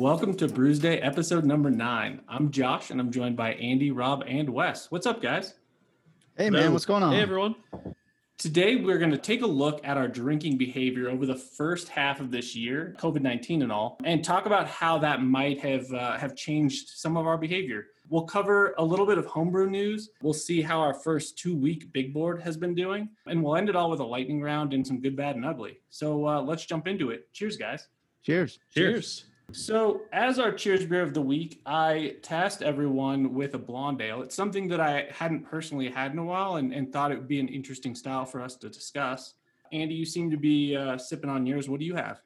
everyone. Welcome to Brewsday episode number nine. I'm Josh and I'm joined by Andy, Rob, and Wes. What's up, guys? Hey, man, what's going on? Hey everyone. Today, we're going to take a look at our drinking behavior over the first half of this year, COVID 19 and all, and talk about how that might have, uh, have changed some of our behavior. We'll cover a little bit of homebrew news. We'll see how our first two week big board has been doing, and we'll end it all with a lightning round and some good, bad, and ugly. So uh, let's jump into it. Cheers, guys. Cheers. Cheers. So, as our cheers beer of the week, I tasked everyone with a blonde ale. It's something that I hadn't personally had in a while and, and thought it would be an interesting style for us to discuss. Andy, you seem to be uh, sipping on yours. What do you have?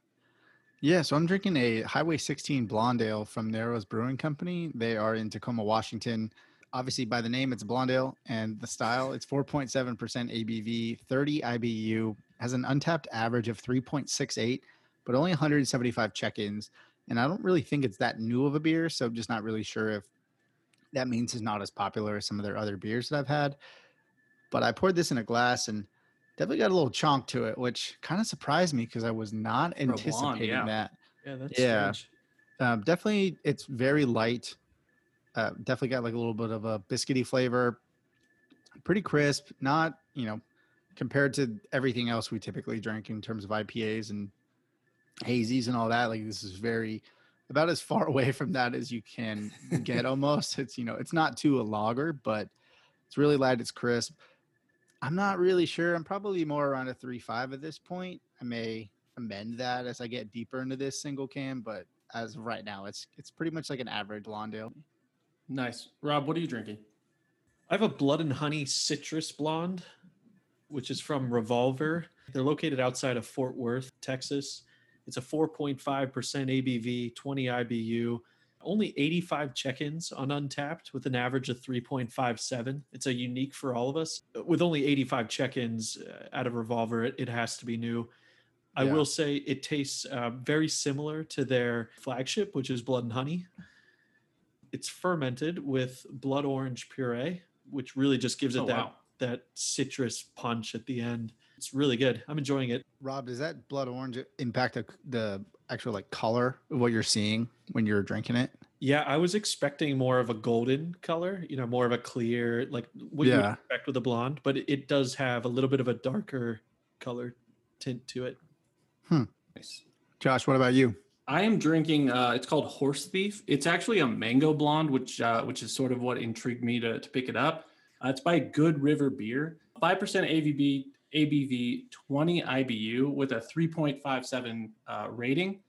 Yeah, so I'm drinking a Highway 16 blonde ale from Narrows Brewing Company. They are in Tacoma, Washington. Obviously, by the name, it's blonde ale, and the style, it's 4.7% ABV, 30 IBU, has an Untappd average of 3.68, but only 175 check ins. And I don't really think it's that new of a beer, so I'm just not really sure if that means it's not as popular as some of their other beers that I've had. But I poured this in a glass and definitely got a little chonk to it, which kind of surprised me because I was not blonde, anticipating yeah. that. Yeah, that's Yeah. Um, definitely, it's very light. Uh, definitely got like a little bit of a biscuity flavor. Pretty crisp. Not you know compared to everything else we typically drink in terms of IPAs and hazies and all that. Like this is very about as far away from that as you can get. almost. It's you know it's not too a lager, but it's really light. It's crisp. I'm not really sure. I'm probably more around a three five at this point. I may amend that as I get deeper into this single can, but as of right now, it's it's pretty much like an average blonde ale. Nice. Rob, what are you drinking? I have a blood and honey citrus blonde, which is from Revolver. They're located outside of Fort Worth, Texas. It's a 4.5% ABV, 20 IBU, only 85 check-ins on Untappd with an average of 3.57. It's a unique for all of us. With only 85 check-ins uh, out of Revolver, it, it has to be new. I Yeah. will say it tastes uh, very similar to their flagship, which is Blood and Honey. It's fermented with blood orange puree, which really just gives it Oh, that wow. that citrus punch at the end. It's really good. I'm enjoying it. Rob, does that blood orange impact the, the actual like color of what you're seeing when you're drinking it? Yeah, I was expecting more of a golden color, you know, more of a clear, like what you would Yeah. expect with a blonde, but it, it does have a little bit of a darker color tint to it. Hmm. Nice. Josh, what about you? I am drinking. Uh, it's called Horse Thief. It's actually a mango blonde, which uh, which is sort of what intrigued me to, to pick it up. Uh, it's by Good River Beer, five percent AVB, ABV, twenty IBU with a three point five seven uh, rating.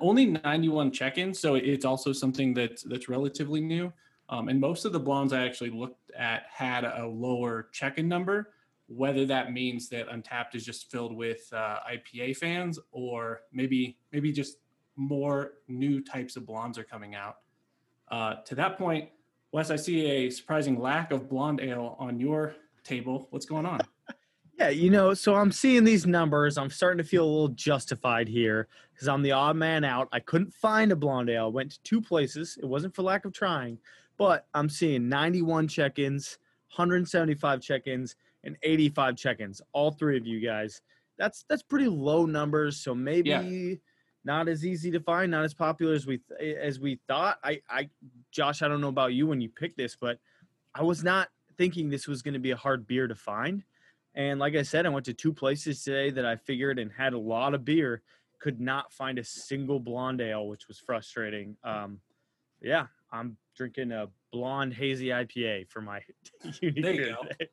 Only ninety one check-ins, so it's also something that's that's relatively new. Um, and most of the blondes I actually looked at had a lower check-in number. Whether that means that Untappd is just filled with uh, IPA fans, or maybe maybe just more new types of blondes are coming out. Uh, to that point, Wes, I see a surprising lack of blonde ale on your table. What's going on? Yeah, you know, so I'm seeing these numbers. I'm starting to feel a little justified here because I'm the odd man out. I couldn't find a blonde ale. Went to two places. It wasn't for lack of trying, but I'm seeing 91 check-ins, 175 check-ins, and 85 check-ins. All three of you guys. That's that's pretty low numbers. So maybe not as easy to find, not as popular as we as we thought. I I Josh, I don't know about you when you picked this, but I was not thinking this was going to be a hard beer to find. And like I said, I went to two places today that I figured and had a lot of beer. Could not find a single blonde ale, which was frustrating. Um, yeah, I'm drinking a blonde hazy IPA for my unique There you go. today.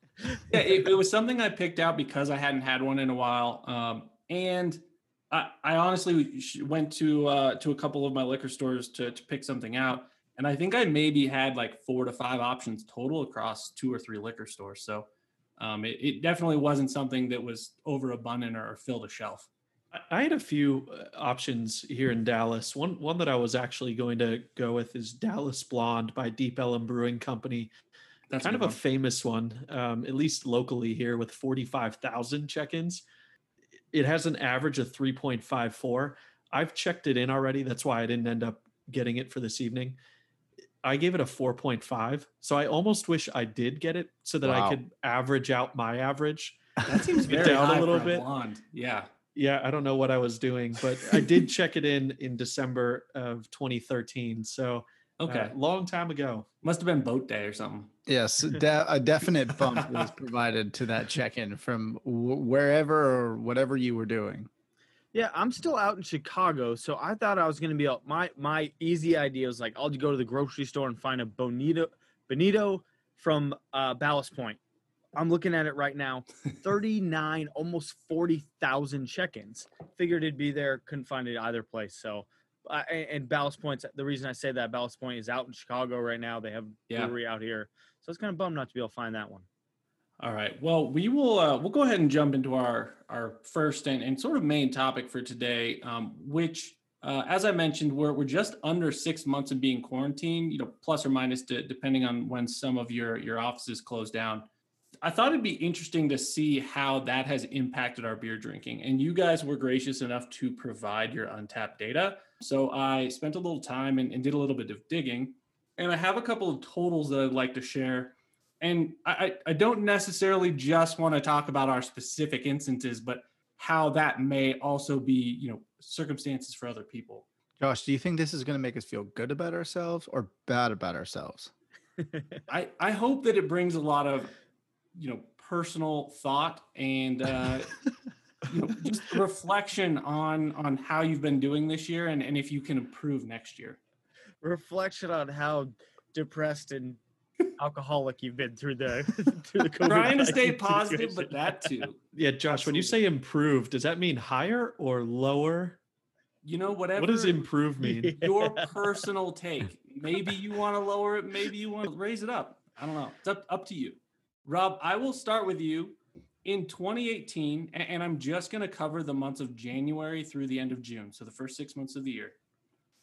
yeah, it, it was something I picked out because I hadn't had one in a while, um, and I, I honestly went to uh, to a couple of my liquor stores to to pick something out, and I think I maybe had like four to five options total across two or three liquor stores. So um, it, it definitely wasn't something that was overabundant or, filled a shelf. I- had a few uh, options here in Dallas. One one that I was actually going to go with is Dallas Blonde by Deep Ellum Brewing Company. That's kind a of good a one. famous one, um, at least locally here, with 45,000 check ins. It has an average of 3.54. I've checked it in already. That's why I didn't end up getting it for this evening. I gave it a 4.5. So I almost wish I did get it so that Wow. I could average out my average. that seems get very down a little for bit. blonde. Yeah, Yeah, I don't know what I was doing, but I did check it in in December of 2013. So uh, Okay, long time ago. must have been boat day or something. Yes, de- a definite bump was provided to that check-in from w- wherever or whatever you were doing. Yeah, I'm still out in Chicago, so I thought I was gonna be out. My my easy idea was like I'll go to the grocery store and find a bonito bonito from uh, Ballast Point. I'm looking at it right now. 39, almost 40,000 check-ins. Figured it'd be there. Couldn't find it either place. So, uh, and, and Ballast Point's the reason I say that Ballast Point is out in Chicago right now. They have Yeah. brewery out here, so it's kind of bummed not to be able to find that one. All right. Well, we will uh, we'll go ahead and jump into our our first and, and sort of main topic for today, um, which, uh, as I mentioned, we're we're just under six months of being quarantined. You know, plus or minus, de- depending on when some of your your offices close down. I thought it'd be interesting to see how that has impacted our beer drinking. And you guys were gracious enough to provide your Untappd data. So I spent a little time and, and did a little bit of digging. And I have a couple of totals that I'd like to share and I, I I don't necessarily just want to talk about our specific instances, but how that may also be, you know, circumstances for other people. Josh, do you think this is going to make us feel good about ourselves or bad about ourselves? I I hope that it brings a lot of, you know, personal thought and uh, you know, just reflection on on how you've been doing this year and and if you can improve next year. Reflection on how depressed and alcoholic you've been through the through the COVID Trying to stay 19 positive, but that too. Yeah, Josh, when you say improve, does that mean higher or lower? You know, whatever. What does improve mean? your personal take. Maybe you want to lower it, maybe you want to raise it up. I don't know. It's up, up to you. Rob, I will start with you. In 2018, and I'm just going to cover the months of January through the end of June, so the first six months of the year.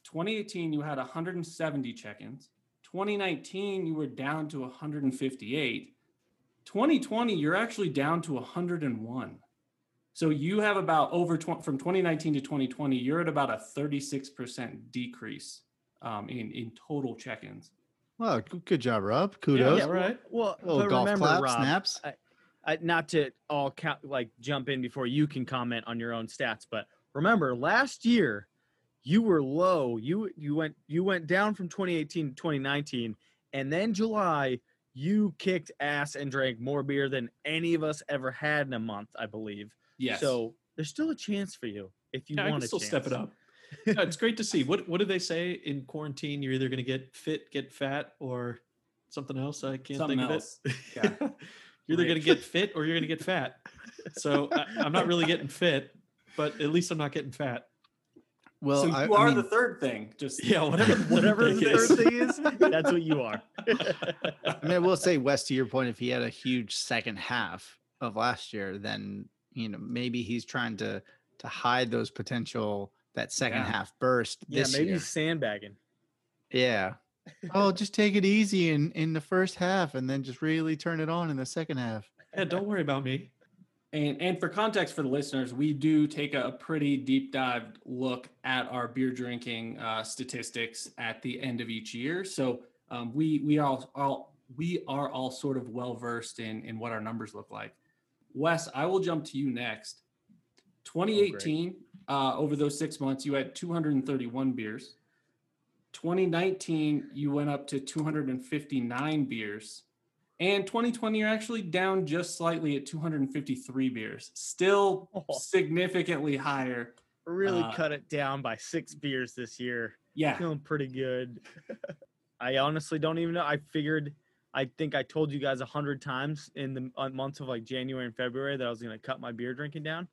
2018, you had 170 check ins. 2019, you were down to 158. 2020, you're actually down to 101. So you have about over tw- from 2019 to 2020, you're at about a 36% decrease um, in in total check-ins. Well, g- good job, Rob. Kudos. Yeah, right. Well, Little but golf remember, clap, Rob, snaps. I, not to all count, like jump in before you can comment on your own stats, but remember last year you were low. You you went you went down from 2018 to 2019, and then July you kicked ass and drank more beer than any of us ever had in a month, I believe. Yes. So there's still a chance for you if you Yeah, I want can to still step it up. Yeah, it's great to see. What what do they say in quarantine? You're either going to get fit, get fat, or something else. I can't Something think else. of it. Yeah. you're either going to get fit or you're going to get fat. So I, I'm not really getting fit, but at least I'm not getting fat. Well, so you I, I are mean, the third thing. Just Yeah, whatever. the Whatever thing the third thing is, that's what you are. I mean, I will say, Wes, to your point, if he had a huge second half of last year, then you know maybe he's trying to to hide those potential that second Yeah. half burst yeah, maybe year. he's sandbagging. Yeah. Oh, just take it easy in in the first half, and then just really turn it on in the second half. Yeah, don't worry about me. And and for context for the listeners, we do take a, pretty deep dive look at our beer drinking uh, statistics at the end of each year. So um, we we all, all we are all sort of well versed in in what our numbers look like. Wes, I will jump to you next. 2018, uh, over those six months, you had 231 beers. 2019, you went up to 259 beers. And 2020, you're actually down just slightly at 253 beers. Still Oh. significantly higher. Really Uh, cut it down by six beers this year. Yeah. Feeling pretty good. I honestly don't even know. I figured, I think I told you guys a hundred times in the uh, months of like January and February that I was going to cut my beer drinking down.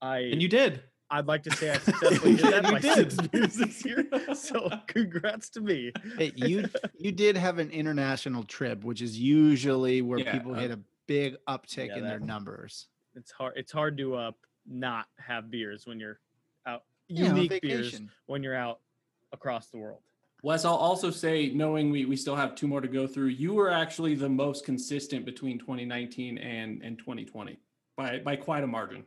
I And you did. I'd like to say I successfully did that You did. six beers this year. So congrats to me. Hey, you you did have an international trip, which is usually where Yeah, people uh, hit a big uptick yeah, in their that- numbers. It's hard. It's hard to uh not have beers when you're out. Yeah, Unique beers when you're out across the world. Wes, I'll also say, knowing we, we still have two more to go through, you were actually the most consistent between 2019 and, and 2020 by, by quite a margin.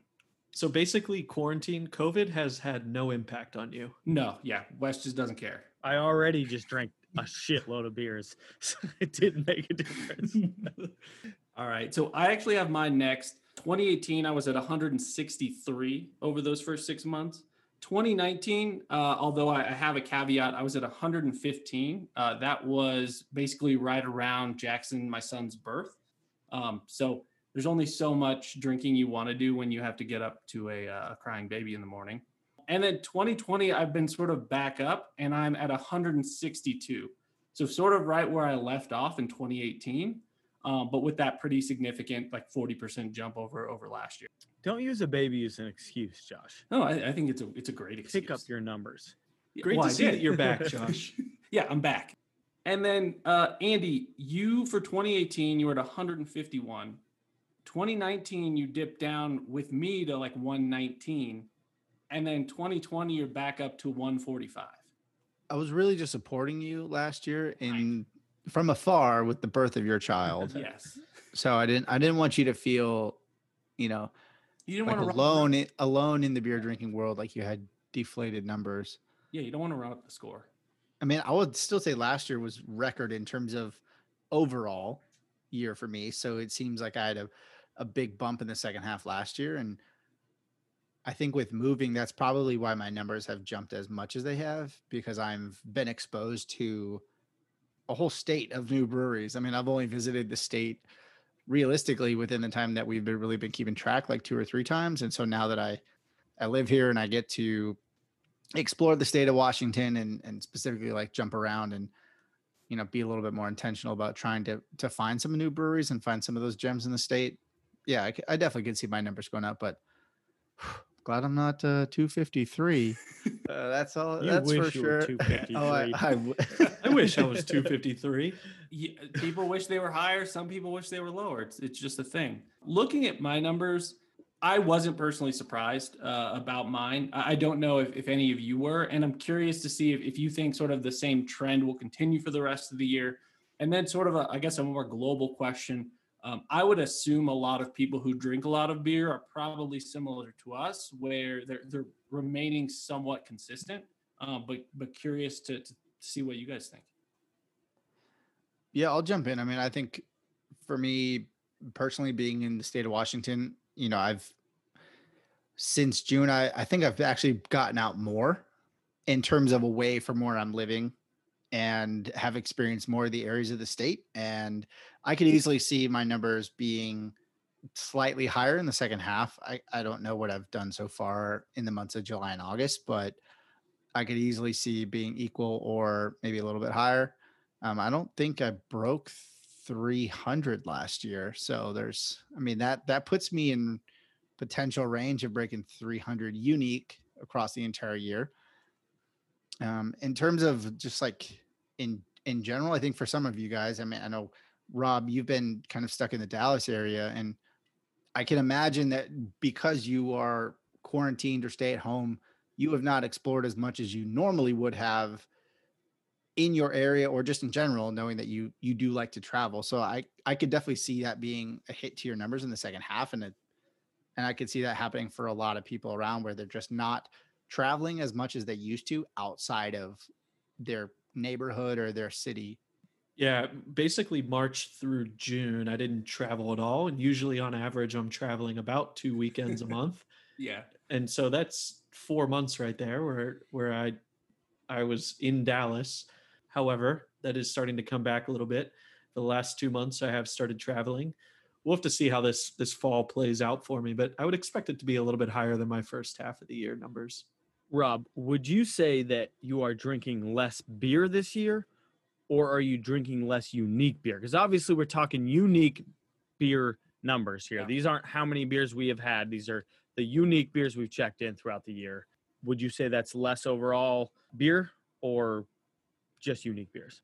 So basically, quarantine, COVID has had no impact on you. No, yeah, Wes just doesn't care. I already just drank a shitload of beers, so it didn't make a difference. All right. So I actually have mine next. 2018, I was at 163 over those first six months. 2019, uh, although I, I have a caveat, I was at 115. Uh, that was basically right around Jackson, my son's birth. Um, so there's only so much drinking you want to do when you have to get up to a, uh, a crying baby in the morning. And then 2020, I've been sort of back up and I'm at 162. So sort of right where I left off in 2018, um, but with that pretty significant like 40% jump over over last year. Don't use a baby as an excuse, Josh. No, I, I think it's a it's a great excuse. Pick up your numbers. Great Well, to I see did. that you're back, Josh. yeah, I'm back. And then uh, Andy, you for 2018, you were at 151. 2019, you dipped down with me to like 119. And then 2020, you're back up to 145. I was really just supporting you last year in from afar with the birth of your child. Yes. so I didn't I didn't want you to feel, you know, You didn't like want to alone in, alone in the beer drinking world like you had deflated numbers. Yeah, you don't want to run up the score. I mean, I would still say last year was record in terms of overall year for me. So it seems like I had a, a big bump in the second half last year. And I think with moving, that's probably why my numbers have jumped as much as they have because I've been exposed to a whole state of new breweries. I mean, I've only visited the state realistically within the time that we've been really been keeping track like two or three times. And so now that I I live here and I get to explore the state of Washington and and specifically like jump around and you know be a little bit more intentional about trying to to find some new breweries and find some of those gems in the state. Yeah, I definitely could see my numbers going up, but glad I'm not uh, 253. Uh, that's all. You that's wish for you were sure. Oh, I, 253. I w- I wish I was 253. Yeah, people wish they were higher. Some people wish they were lower. It's, it's just a thing. Looking at my numbers, I wasn't personally surprised uh, about mine. I I don't know if, if any of you were. And I'm curious to see if, if you think sort of the same trend will continue for the rest of the year. And then, sort of, a, I guess, a more global question. Um, I would assume a lot of people who drink a lot of beer are probably similar to us, where they're, they're remaining somewhat consistent. Um, but but curious to, to see what you guys think. Yeah, I'll jump in. I mean, I think for me personally, being in the state of Washington, you know, I've since June, I, I think I've actually gotten out more in terms of away from where I'm living and have experienced more of the areas of the state. And I could easily see my numbers being slightly higher in the second half. I, I don't know what I've done so far in the months of July and August, but I could easily see being equal or maybe a little bit higher. Um, I don't think I broke 300 last year. So there's, I mean, that that puts me in potential range of breaking 300 unique across the entire year. Um, in terms of just like in in general, I think for some of you guys, I mean, I know Rob, you've been kind of stuck in the Dallas area, and I can imagine that because you are quarantined or stay at home, you have not explored as much as you normally would have in your area or just in general knowing that you you do like to travel. So i i could definitely see that being a hit to your numbers in the second half and it and i could see that happening for a lot of people around where they're just not traveling as much as they used to outside of their neighborhood or their city Yeah, basically March through June, I didn't travel at all. And usually on average, I'm traveling about two weekends a month. Yeah. And so that's four months right there where where I I was in Dallas. However, that is starting to come back a little bit. The last two months I have started traveling. We'll have to see how this this fall plays out for me, but I would expect it to be a little bit higher than my first half of the year numbers. Rob, would you say that you are drinking less beer this year, or are you drinking less unique beer? Because obviously, we're talking unique beer numbers here. Yeah. These aren't how many beers we have had, these are the unique beers we've checked in throughout the year. Would you say that's less overall beer or just unique beers?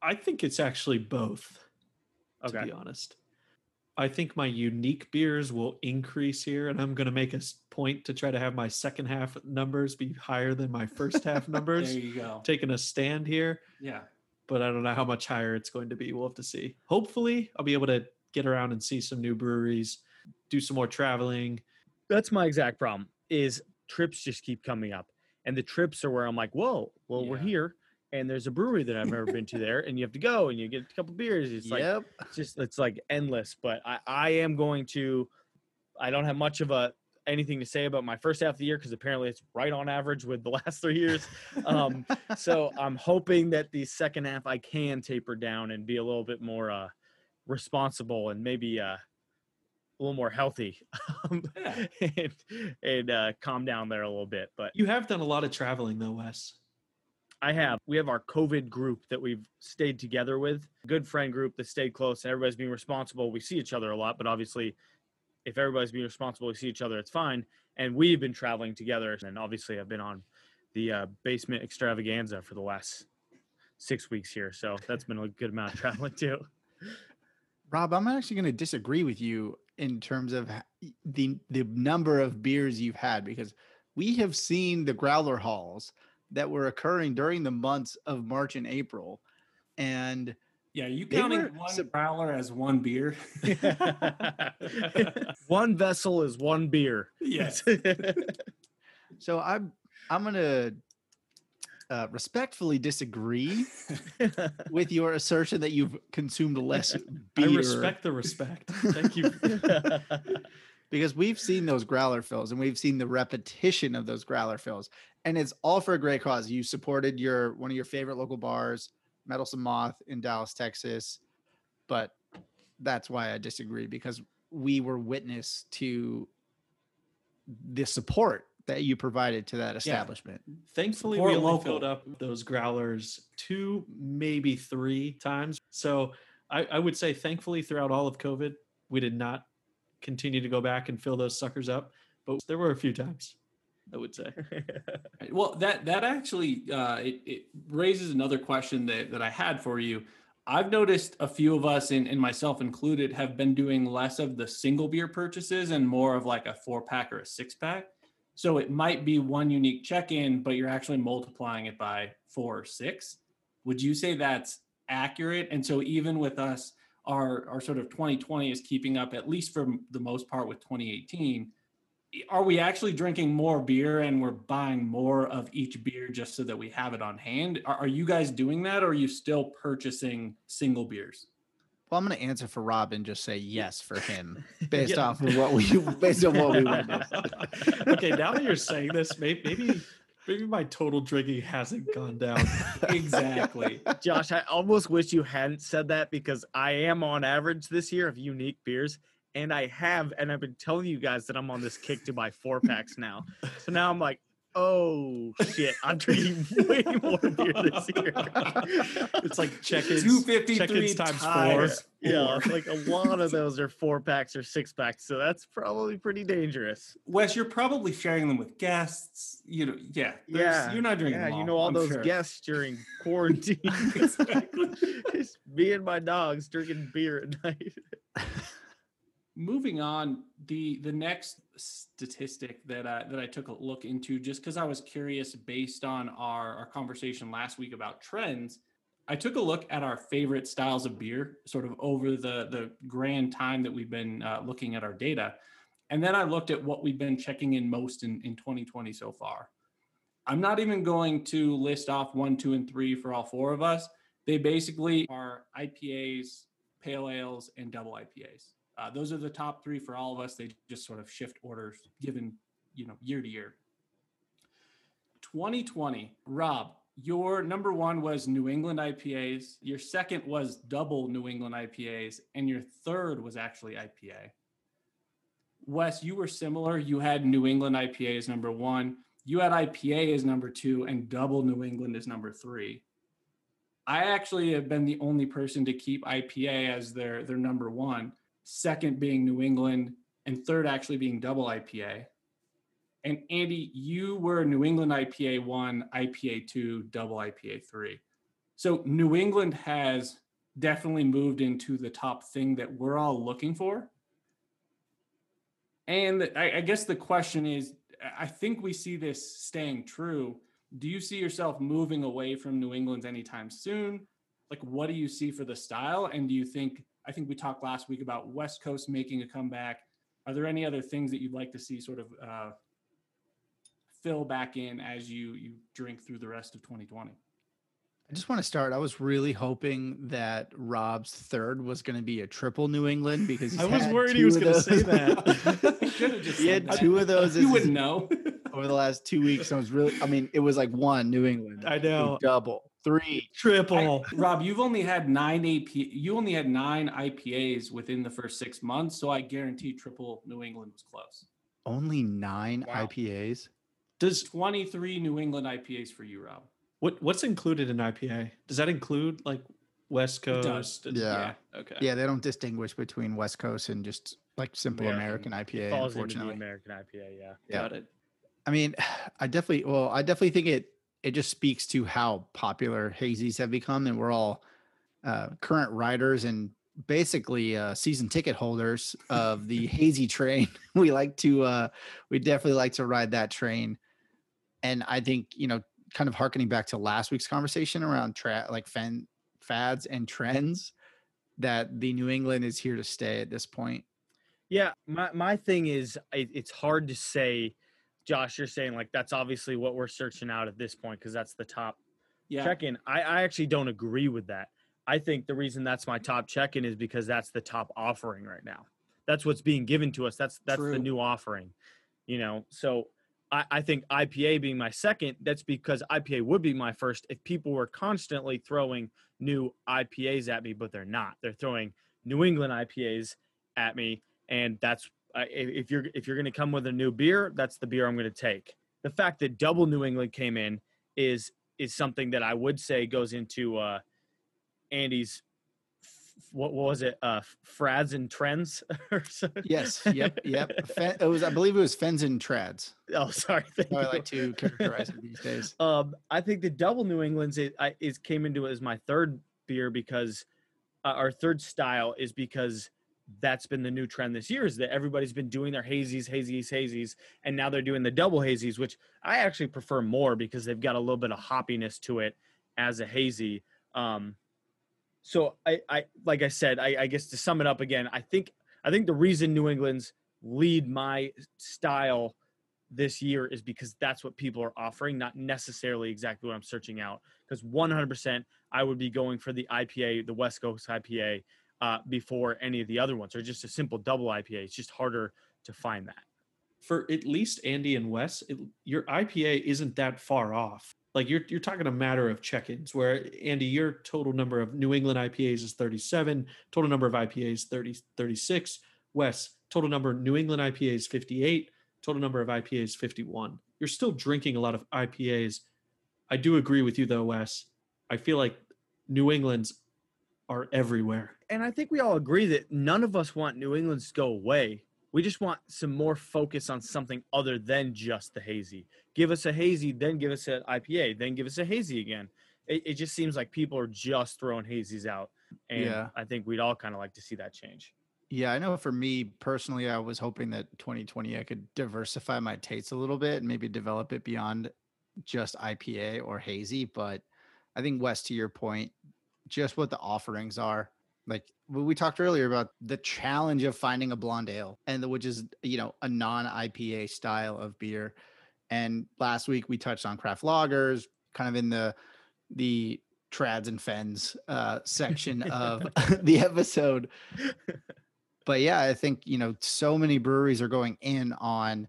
I think it's actually both. to Okay. be honest. I think my unique beers will increase here, and I'm going to make a point to try to have my second half numbers be higher than my first half numbers. There you go. Taking a stand here, Yeah. but I don't know how much higher it's going to be. We'll have to see. Hopefully, I'll be able to get around and see some new breweries, do some more traveling. That's my exact problem. Is trips just keep coming up, and the trips are where I'm like, whoa, well, we're here, and there's a brewery that I've never been to there, and you have to go and you get a couple beers. It's like yep it's just it's like endless. But I I am going to I don't have much of a anything to say about my first half of the year because apparently it's right on average with the last three years. Um, so I'm hoping that the second half I can taper down and be a little bit more uh, responsible and maybe uh, a little more healthy um, Yeah. and, and uh, calm down there a little bit. But You have done a lot of traveling though, Wes. I have. We have our COVID group that we've stayed together with, good friend group that stayed close, and everybody's being responsible. We see each other a lot, but obviously, if everybody's being responsible, we see each other, it's fine. And we've been traveling together, and obviously, I've been on the uh, basement extravaganza for the last six weeks here, so that's been a good amount of traveling too. Rob, I'm actually going to disagree with you in terms of the the number of beers you've had because we have seen the growler hauls that were occurring during the months of March and April, and Yeah, you counting were one sup- growler as one beer? one vessel is one beer. yes. so I'm I'm going to uh, respectfully disagree with your assertion that you've consumed less beer. I beer respect the respect. Thank you. Because we've seen those growler fills and we've seen the repetition of those growler fills. And it's all for a great cause. You supported your one of your favorite local bars meddlesome moth in dallas texas. But that's why i disagree because we were witness to the support that you provided to that establishment. Thankfully, Support we only local. filled up those growlers two, maybe three times. So I, I would say, thankfully, throughout all of COVID, we did not continue to go back and fill those suckers up. But there were a few times, I would say. Well, that that actually uh, it, it raises another question that, that I had for you. I've noticed a few of us, and, and myself included, have been doing less of the single beer purchases and more of like a four pack or a six pack. So it might be one unique check in, but you're actually multiplying it by four or six. Would you say that's accurate? And so even with us, our our sort of 2020 is keeping up at least for the most part with 2018 are we actually drinking more beer and we're buying more of each beer just so that we have it on hand? Are, are you guys doing that or are you still purchasing single beers? well i'm going to answer for rob and just say yes for him based Yeah. off of what we based on what we witnessed okay, now that you're saying this, maybe, maybe maybe my total drinking hasn't gone down. Exactly. Josh, I almost wish you hadn't said that because I am on average this year of unique beers. And I have, and I've been telling you guys that I'm on this kick to buy four packs now. So now I'm like, oh shit, I'm drinking way more beer this year. It's like check-ins, 253 check-ins times four. yeah, four. like a lot of those are four packs or six packs. So that's probably pretty dangerous. Wes, you're probably sharing them with guests. You know, yeah. Yeah, You're not drinking Yeah, them you know all I'm those sure. guests during quarantine. Exactly. It's me and my dogs drinking beer at night. Moving on the the next statistic that I, that I took a look into just because I was curious based on our, our conversation last week about trends I took a look at our favorite styles of beer sort of over the the grand time that we've been uh, looking at our data. And then I looked at what we've been checking in most in, in 2020 so far. I'm not even going to list off one two and three for all four of us. They basically are IPAs pale ales and double IPAs uh, those are the top three for all of us. They just sort of shift orders given, you know, year to year. 2020, Rob, your number one was New England IPAs. Your second was double New England IPAs, and your third was actually IPA. Wes, you were similar. You had New England IPA as number one. You had IPA as number two, and double New England as number three. I actually have been the only person to keep IPA as their their number one second being New England, and third actually being double IPA. And Andy, you were New England IPA one, IPA two, double IPA three. So New England has definitely moved into the top thing that we're all looking for. And I, I guess the question is I think we see this staying true. Do you see yourself moving away from New England's anytime soon? Like, what do you see for the style? And do you think I think we talked last week about West Coast making a comeback. Are there any other things that you'd like to see sort of uh, fill back in as you you drink through the rest of 2020? I just want to start. I was really hoping that Rob's third was going to be a triple New England because he's I was worried he was gonna say that. He just he had that. two of those. as You wouldn't know. over the last two weeks. I was really. I mean, it was like one New England. I know. double, three. Triple. Rob, you've only had nine AP. You only had nine IPAs within the first six months, so I guarantee triple New England was close. Only nine Wow. IPAs. Does Twenty-three New England IPAs for you, Rob. what what's included in IPA? Does that include like West It does. Coast? and- Yeah. Okay. Yeah, they don't distinguish between West Coast and just like simple American. American, IPA. Falls into the Unfortunately, American IPA, yeah. Yeah. Got it. I mean, I definitely. Well, I definitely think it. It just speaks to how popular hazies have become, and we're all uh, current riders and basically uh, season ticket holders of the hazy train. we like to. Uh, we definitely like to ride that train, and I think you know, kind of harkening back to last week's conversation around tra- like fan fads and trends, that the New England is here to stay at this point. Yeah, my my thing is it, it's hard to say. Josh, you're saying like that's obviously what we're searching out at this point because that's the top Yeah. check-in. I, I actually don't agree with that. I think the reason that's my top check-in is because that's the top offering right now. That's what's being given to us. That's that's the new offering. You know, so I, I think IPA being my second, that's because IPA would be my first if people were constantly throwing new IPAs at me, but they're not. They're throwing New England IPAs at me, and that's I- if you're if you're going to come with a new beer, that's the beer I'm going to take. The fact that Double New England came in is is something that I would say goes into uh, Andy's what, what was it uh, frads and trends or something? Yes. Yep. Yep. Fen- it was. I believe it was Fens and Trads. Oh, sorry. Thank I like to characterize it these days. Um, I think the double New England's is, I, is came into it as my third beer because uh, our third style is because that's been the new trend this year is that everybody's been doing their hazies, hazies, hazies, and now they're doing the double hazies, which I actually prefer more because they've got a little bit of hoppiness to it as a hazy. Um, so I, I like I said, I, I guess to sum it up again, I think I think the reason New England's lead my style this year is because that's what people are offering, not necessarily exactly what I'm searching out. Because 100%, I would be going for the IPA, the West Coast IPA, uh, before any of the other ones, or just a simple double IPA. It's just harder to find that. For at least Andy and Wes, it, your IPA isn't that far off. Like you're you're talking a matter of check-ins where Andy, your total number of New England IPAs is 37, total number of IPAs 30, 36. Wes, total number of New England IPAs 58, total number of IPAs 51. You're still drinking a lot of IPAs. I do agree with you though, Wes. I feel like New England's are everywhere. And I think we all agree that none of us want New England to go away. We just want some more focus on something other than just the hazy. Give us a hazy, then give us an IPA, then give us a hazy again. It, it just seems like people are just throwing hazies out. And Yeah. I think we'd all kind of like to see that change. Yeah, I know for me personally, I was hoping that 2020 I could diversify my tastes a little bit and maybe develop it beyond just IPA or hazy. But I think Wes, to your point, just what the offerings are. Like we talked earlier about the challenge of finding a blonde ale, and the, which is you know a non IPA style of beer. And last week we touched on craft lagers, kind of in the the trads and fens uh, section of the episode but yeah, I think you know so many breweries are going in on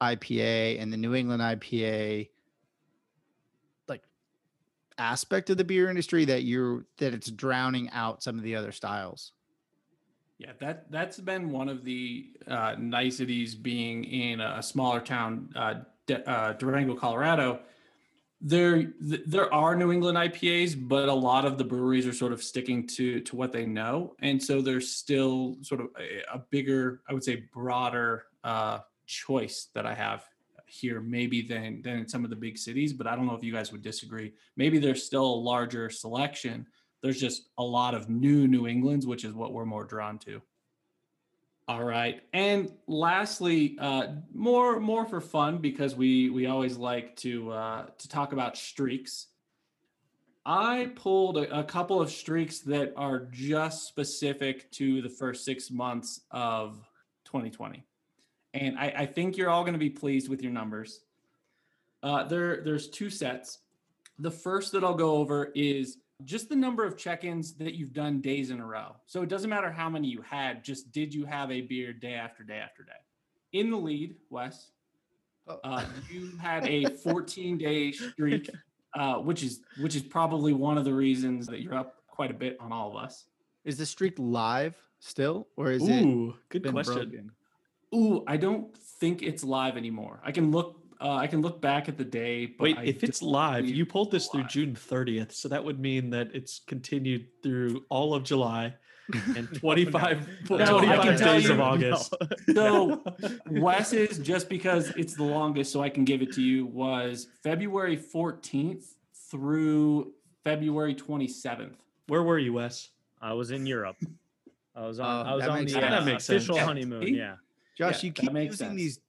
IPA and the New England IPA aspect of the beer industry that you're that it's drowning out some of the other styles. Yeah, that that's been one of the uh, niceties being in a smaller town, uh, De- uh, Durango, Colorado. There, th- there are New England IPAs, but a lot of the breweries are sort of sticking to to what they know, and so there's still sort of a, a bigger, I would say, broader uh, choice that I have here, maybe than than in some of the big cities. But I don't know if you guys would disagree. Maybe there's still a larger selection there's just a lot of new New Englands, which is what we're more drawn to. All right, and lastly, uh, more more for fun because we we always like to uh, to talk about streaks. I pulled a, a couple of streaks that are just specific to the first six months of 2020, and I, I think you're all going to be pleased with your numbers. Uh, there there's two sets. The first that I'll go over is just the number of check-ins that you've done days in a row. So it doesn't matter how many you had, just did you have a beer day after day after day? In the lead, Wes, Oh. uh, you had a 14-day streak, uh, which is which is probably one of the reasons that you're up quite a bit on all of us. Is the streak live still, or is it good been question. broken? Ooh, I don't think it's live anymore. I can look. Uh, I can look back at the day. But Wait, I if it's live, you pulled this it's through live. June 30th, so that would mean that it's continued through all of July and 25, No, I 25 can tell days of you- August. So Wes's, just because it's the longest, so I can give it to you, was February 14th through February 27th. Where were you, Wes? I was in Europe. I was on. Oh, I was on the uh, That makes sense. official Yeah. honeymoon. See? Yeah. Josh, Yeah, you keep using sense. these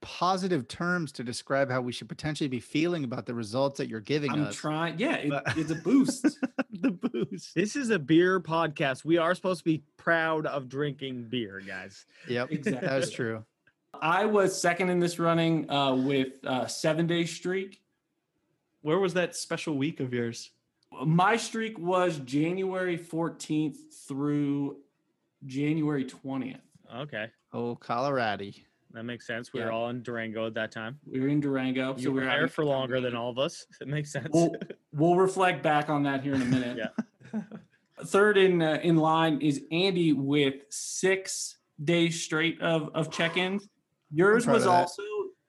positive terms to describe how we should potentially be feeling about the results that you're giving us. I'm us. trying. Yeah, it, But- it's a boost. the boost. This is a beer podcast. We are supposed to be proud of drinking beer, guys. Yep, Exactly. that is true. I was second in this running uh, with uh, seven day streak. Where was that special week of yours? My streak was January 14th through January 20th. Okay, Oh, Colorado. that makes sense. We Yeah. were all in Durango at that time. We were in Durango, You so we were were there for a good time longer than all of us. It makes sense. We'll, we'll reflect back on that here in a minute. Yeah. Third in uh, in line is Andy with six days straight of of check-ins. Yours was also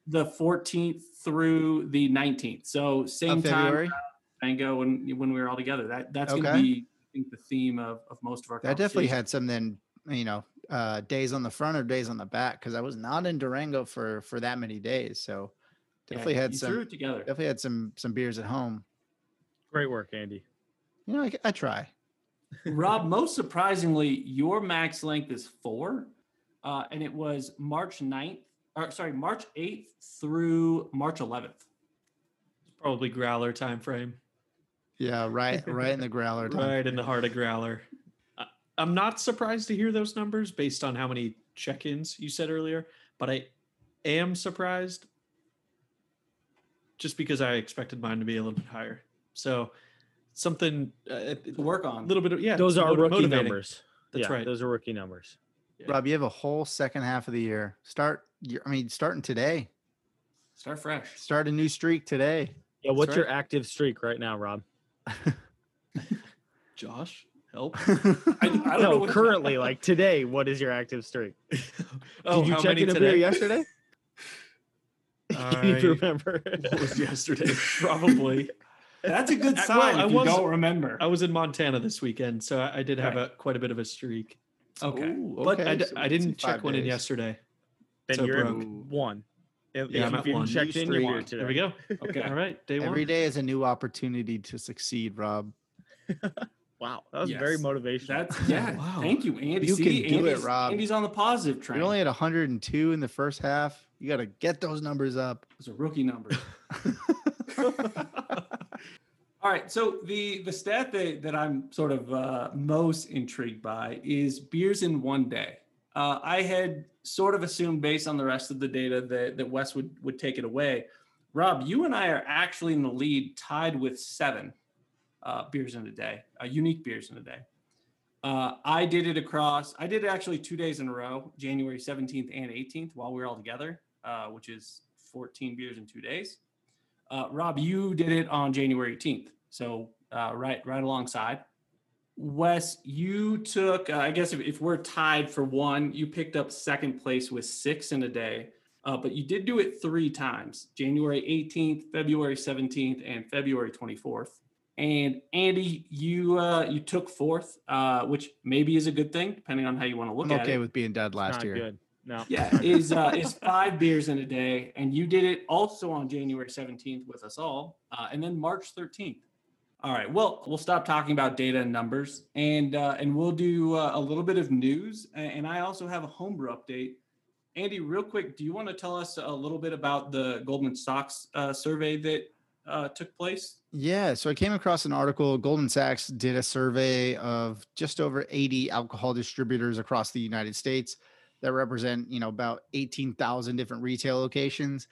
the 14th through the 19th. So same Of time February. Mango when when we were all together. That that's gonna be I think the theme of, of most of our That definitely had some then, you know, uh, days on the front or days on the back because I was not in Durango for for that many days. So Yeah, definitely had you some threw it together. definitely had some some beers at home. Great work, Andy. You know, I, I try. Rob, most surprisingly, your max length is four, uh, and it was March 9th, or sorry, March 8th through March 11th. Probably growler time frame. Yeah, right, right in the growler. time Right in the heart of growler. I- I'm not surprised to hear those numbers based on how many check-ins you said earlier, but I am surprised just because I expected mine to be a little bit higher. So something uh, To work on. A little bit of yeah. Those are little rookie motivating. numbers. That's yeah, right. Those are rookie numbers. Rob, you have a whole second half of the year. Start. your- I mean, starting today. Start fresh. Start a new streak today. Yeah. What's right. your active streak right now, Rob? Josh, help. I, I don't know No, what- currently, like today, what is your active streak? oh, Did you how check many in a today? beer yesterday? Can you I- remember? What was yesterday? Probably. That's a good sign well, I if you was- don't remember. I was in Montana this weekend, so I I did have Right. a quite a bit of a streak. okay. Ooh, But I, so I didn't check five one in yesterday. then So you're broke. in one. If, Yeah, I'm if at you one. checked in, you're One. today. There we go. Okay. All right, day Every one. day is a new opportunity to succeed, Rob. Wow, that was very motivational. That's yeah. Wow. Thank you, Andy. You See, can do it, Rob. Andy's on the positive train. You're only at 102 in the first half. You got to get those numbers up. It's a rookie number. All right. So the the stat that, that I'm sort of uh, most intrigued by is beers in one day. Uh, I had sort of assumed based on the rest of the data that that Wes would would take it away. Rob, you and I are actually in the lead, tied with seven uh, beers in a day, uh, unique beers in a day. Uh, I did it across. I did it actually two days in a row, January 17th and 18th, while we were all together, uh, which is 14 beers in two days. Uh, Rob, you did it on January 18th, so uh, right right alongside. Wes, you took. I guess if, if we're tied for one, you picked up second place with six in a day, uh, but you did do it three times: January 18th, February 17th, and February 24th. And Andy, you uh, you took fourth, uh, which maybe is a good thing, depending on how you want to look at it. I'm at okay it. with being dead last not year. good. No. Yeah, is uh, is five beers in a day, and you did it also on January seventeenth with us all, uh, and then March thirteenth. All right, well, we'll stop talking about data and numbers, and uh, and we'll do uh, a little bit of news, and I also have a homebrew update. Andy, real quick, do you want to tell us a little bit about the Goldman Sachs uh, survey that uh, took place? Yeah, so I came across an article. Goldman Sachs did a survey of just over 80 alcohol distributors across the United States that represent, you know, about 18,000 different retail locations.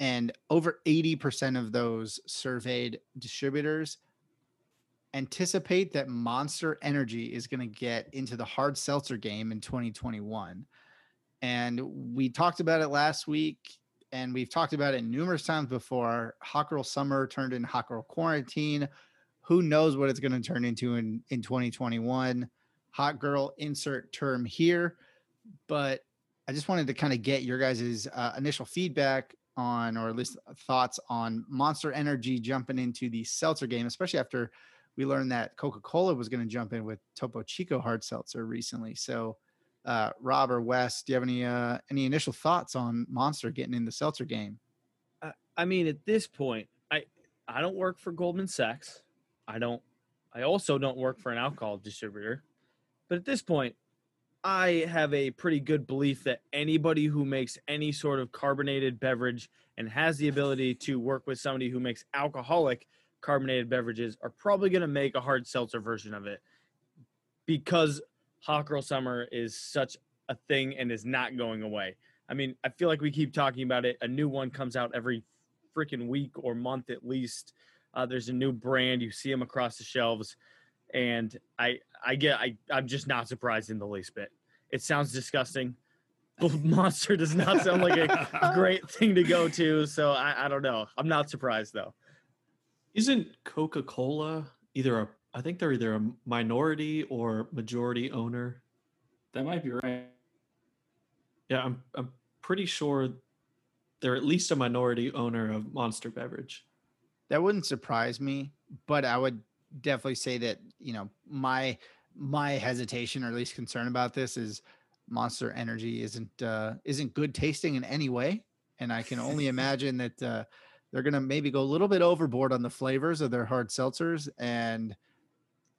and over 80% of those surveyed distributors anticipate that Monster Energy is going to get into the hard seltzer game in 2021. And we talked about it last week, and we've talked about it numerous times before. Hot Girl Summer turned into Hot Girl Quarantine. Who knows what it's going to turn into in, in 2021? Hot Girl insert term here. But I just wanted to kind of get your guys' uh, initial feedback on, or at least thoughts on Monster Energy jumping into the seltzer game, especially after we learned that Coca Cola was going to jump in with Topo Chico hard seltzer recently. So, uh, Rob or Wes, do you have any uh, any initial thoughts on Monster getting in the seltzer game? I mean, at this point, I I don't work for Goldman Sachs. I don't. I also don't work for an alcohol distributor. But at this point, I have a pretty good belief that anybody who makes any sort of carbonated beverage and has the ability to work with somebody who makes alcoholic carbonated beverages are probably going to make a hard seltzer version of it because Hot Girl Summer is such a thing and is not going away. I mean, I feel like we keep talking about it. A new one comes out every freaking week or month at least. Uh, there's a new brand. You see them across the shelves, and I, I get, I, I'm just not surprised in the least bit. It sounds disgusting. Monster does not sound like a great thing to go to, so I, I don't know. I'm not surprised though. Isn't Coca Cola either a? I think they're either a minority or majority owner. That might be right. Yeah, I'm. I'm pretty sure they're at least a minority owner of Monster Beverage. That wouldn't surprise me, but I would definitely say that you know my my hesitation or at least concern about this is Monster Energy isn't uh, isn't good tasting in any way, and I can only imagine that uh, they're gonna maybe go a little bit overboard on the flavors of their hard seltzers, and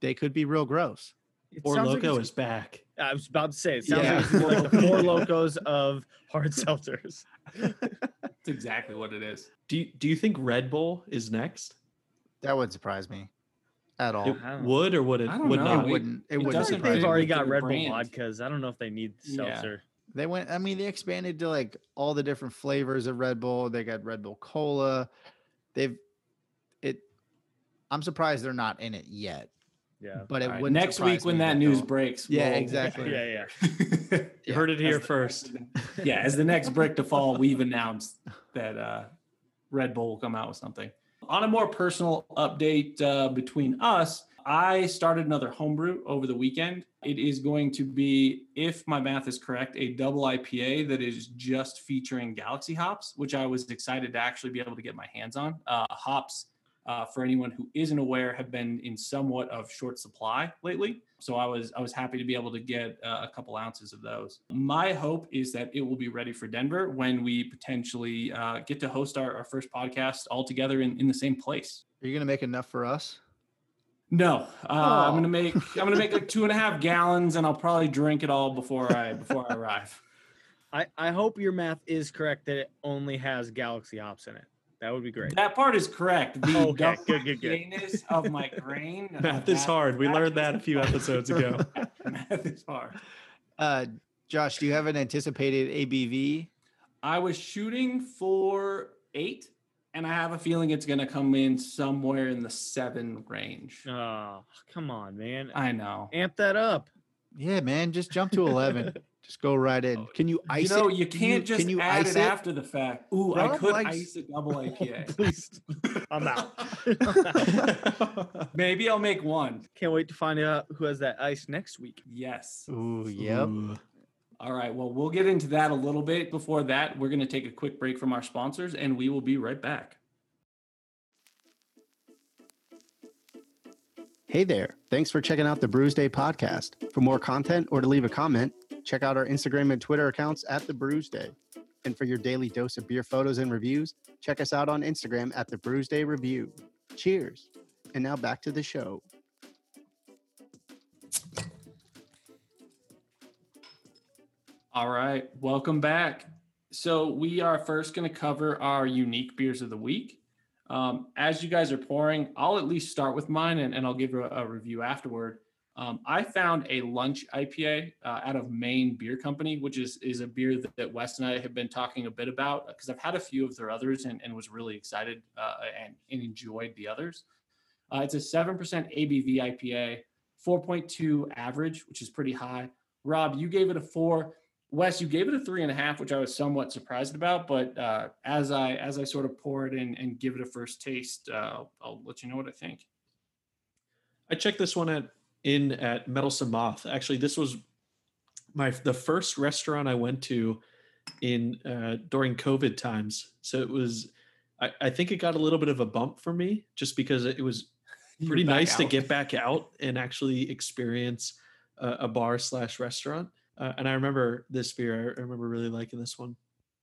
they could be real gross. It Or sounds like Loko is back. I was about to say it sounds Yeah. like it's like the Four Lokos of hard seltzers. That's exactly what it is. Do you, Do you think Red Bull is next? That would surprise me at all. It would or would it? I don't Would know. it not? It- wouldn't. It, it wouldn't doesn't surprise They've already got their Red Bull brand. vodkas. I don't know if they need Yeah. seltzer. They went. I mean, they expanded to like all the different flavors of Red Bull. They got Red Bull Cola. They've it. I'm surprised they're not in it yet. Yeah. But it All right, wouldn't next week when that news don't. breaks. Yeah, we'll- exactly. Yeah, yeah. You heard it here As the- first. yeah, as the next brick to fall, we've announced that uh, Red Bull will come out with something. On a more personal update uh, between us, I started another homebrew over the weekend. It is going to be, if my math is correct, a double IPA that is just featuring Galaxy hops, which I was excited to actually be able to get my hands on. Uh, hops, uh, for anyone who isn't aware, have been in somewhat of short supply lately. So I was I was happy to be able to get uh, a couple ounces of those. My hope is that it will be ready for Denver when we potentially uh, get to host our, our first podcast all together in, in the same place. Are you gonna make enough for us? No, uh, I'm Oh. gonna make I'm gonna make like two and a half gallons, and I'll probably drink it all before I before I arrive. I, I hope your math is correct that it only has Galaxy hops in it. That would be great. That part is correct. The Okay, double good, good, good. IPA-ness of my grain. uh, Math is hard. We learned that a few episodes ago. Math is hard. Uh, Josh, do you have an anticipated ABV? I was shooting for eight, and I have a feeling it's going to come in somewhere in the seven range. Oh, come on, man. I know. Amp that up. Yeah, man, just jump to eleven. Just go right in. Oh, can you ice you know, it? you Can can't just can you add ice it, after the fact. Ooh, I could likes- ice a double IPA. Please. I'm out. Maybe I'll make one. Can't wait to find out who has that ice next week. Yes. Ooh, yep. Ooh. All right. Well, we'll get into that a little bit. Before that, we're going to take a quick break from our sponsors, and we will be right back. Hey there. Thanks for checking out the Brewsday podcast. For more content or to leave a comment, check out our Instagram and Twitter accounts at the Brewsday. And for your daily dose of beer photos and reviews, check us out on Instagram at the Brewsday Review. Cheers. And now back to the show. All right, welcome back. So we are first going to cover our unique beers of the week. Um, as you guys are pouring, I'll at least start with mine, and, and I'll give a, a review afterward. Um, I found a lunch IPA uh, out of Maine Beer Company, which is is a beer that, that Wes and I have been talking a bit about because I've had a few of their others and, and was really excited uh, and, and enjoyed the others. Uh, it's a 7% ABV IPA, 4.2 average, which is pretty high. Rob, you gave it a four. Wes, you gave it a three and a half, which I was somewhat surprised about. But uh, as I as I sort of pour it in and give it a first taste, uh, I'll let you know what I think. I checked this one at in at Meddlesome Moth. Actually, this was my the first restaurant I went to in uh, during COVID times. So it was, I, I think it got a little bit of a bump for me just because it was pretty nice to get back out and actually experience a, a bar slash restaurant. Uh, and I remember this beer. I remember really liking this one.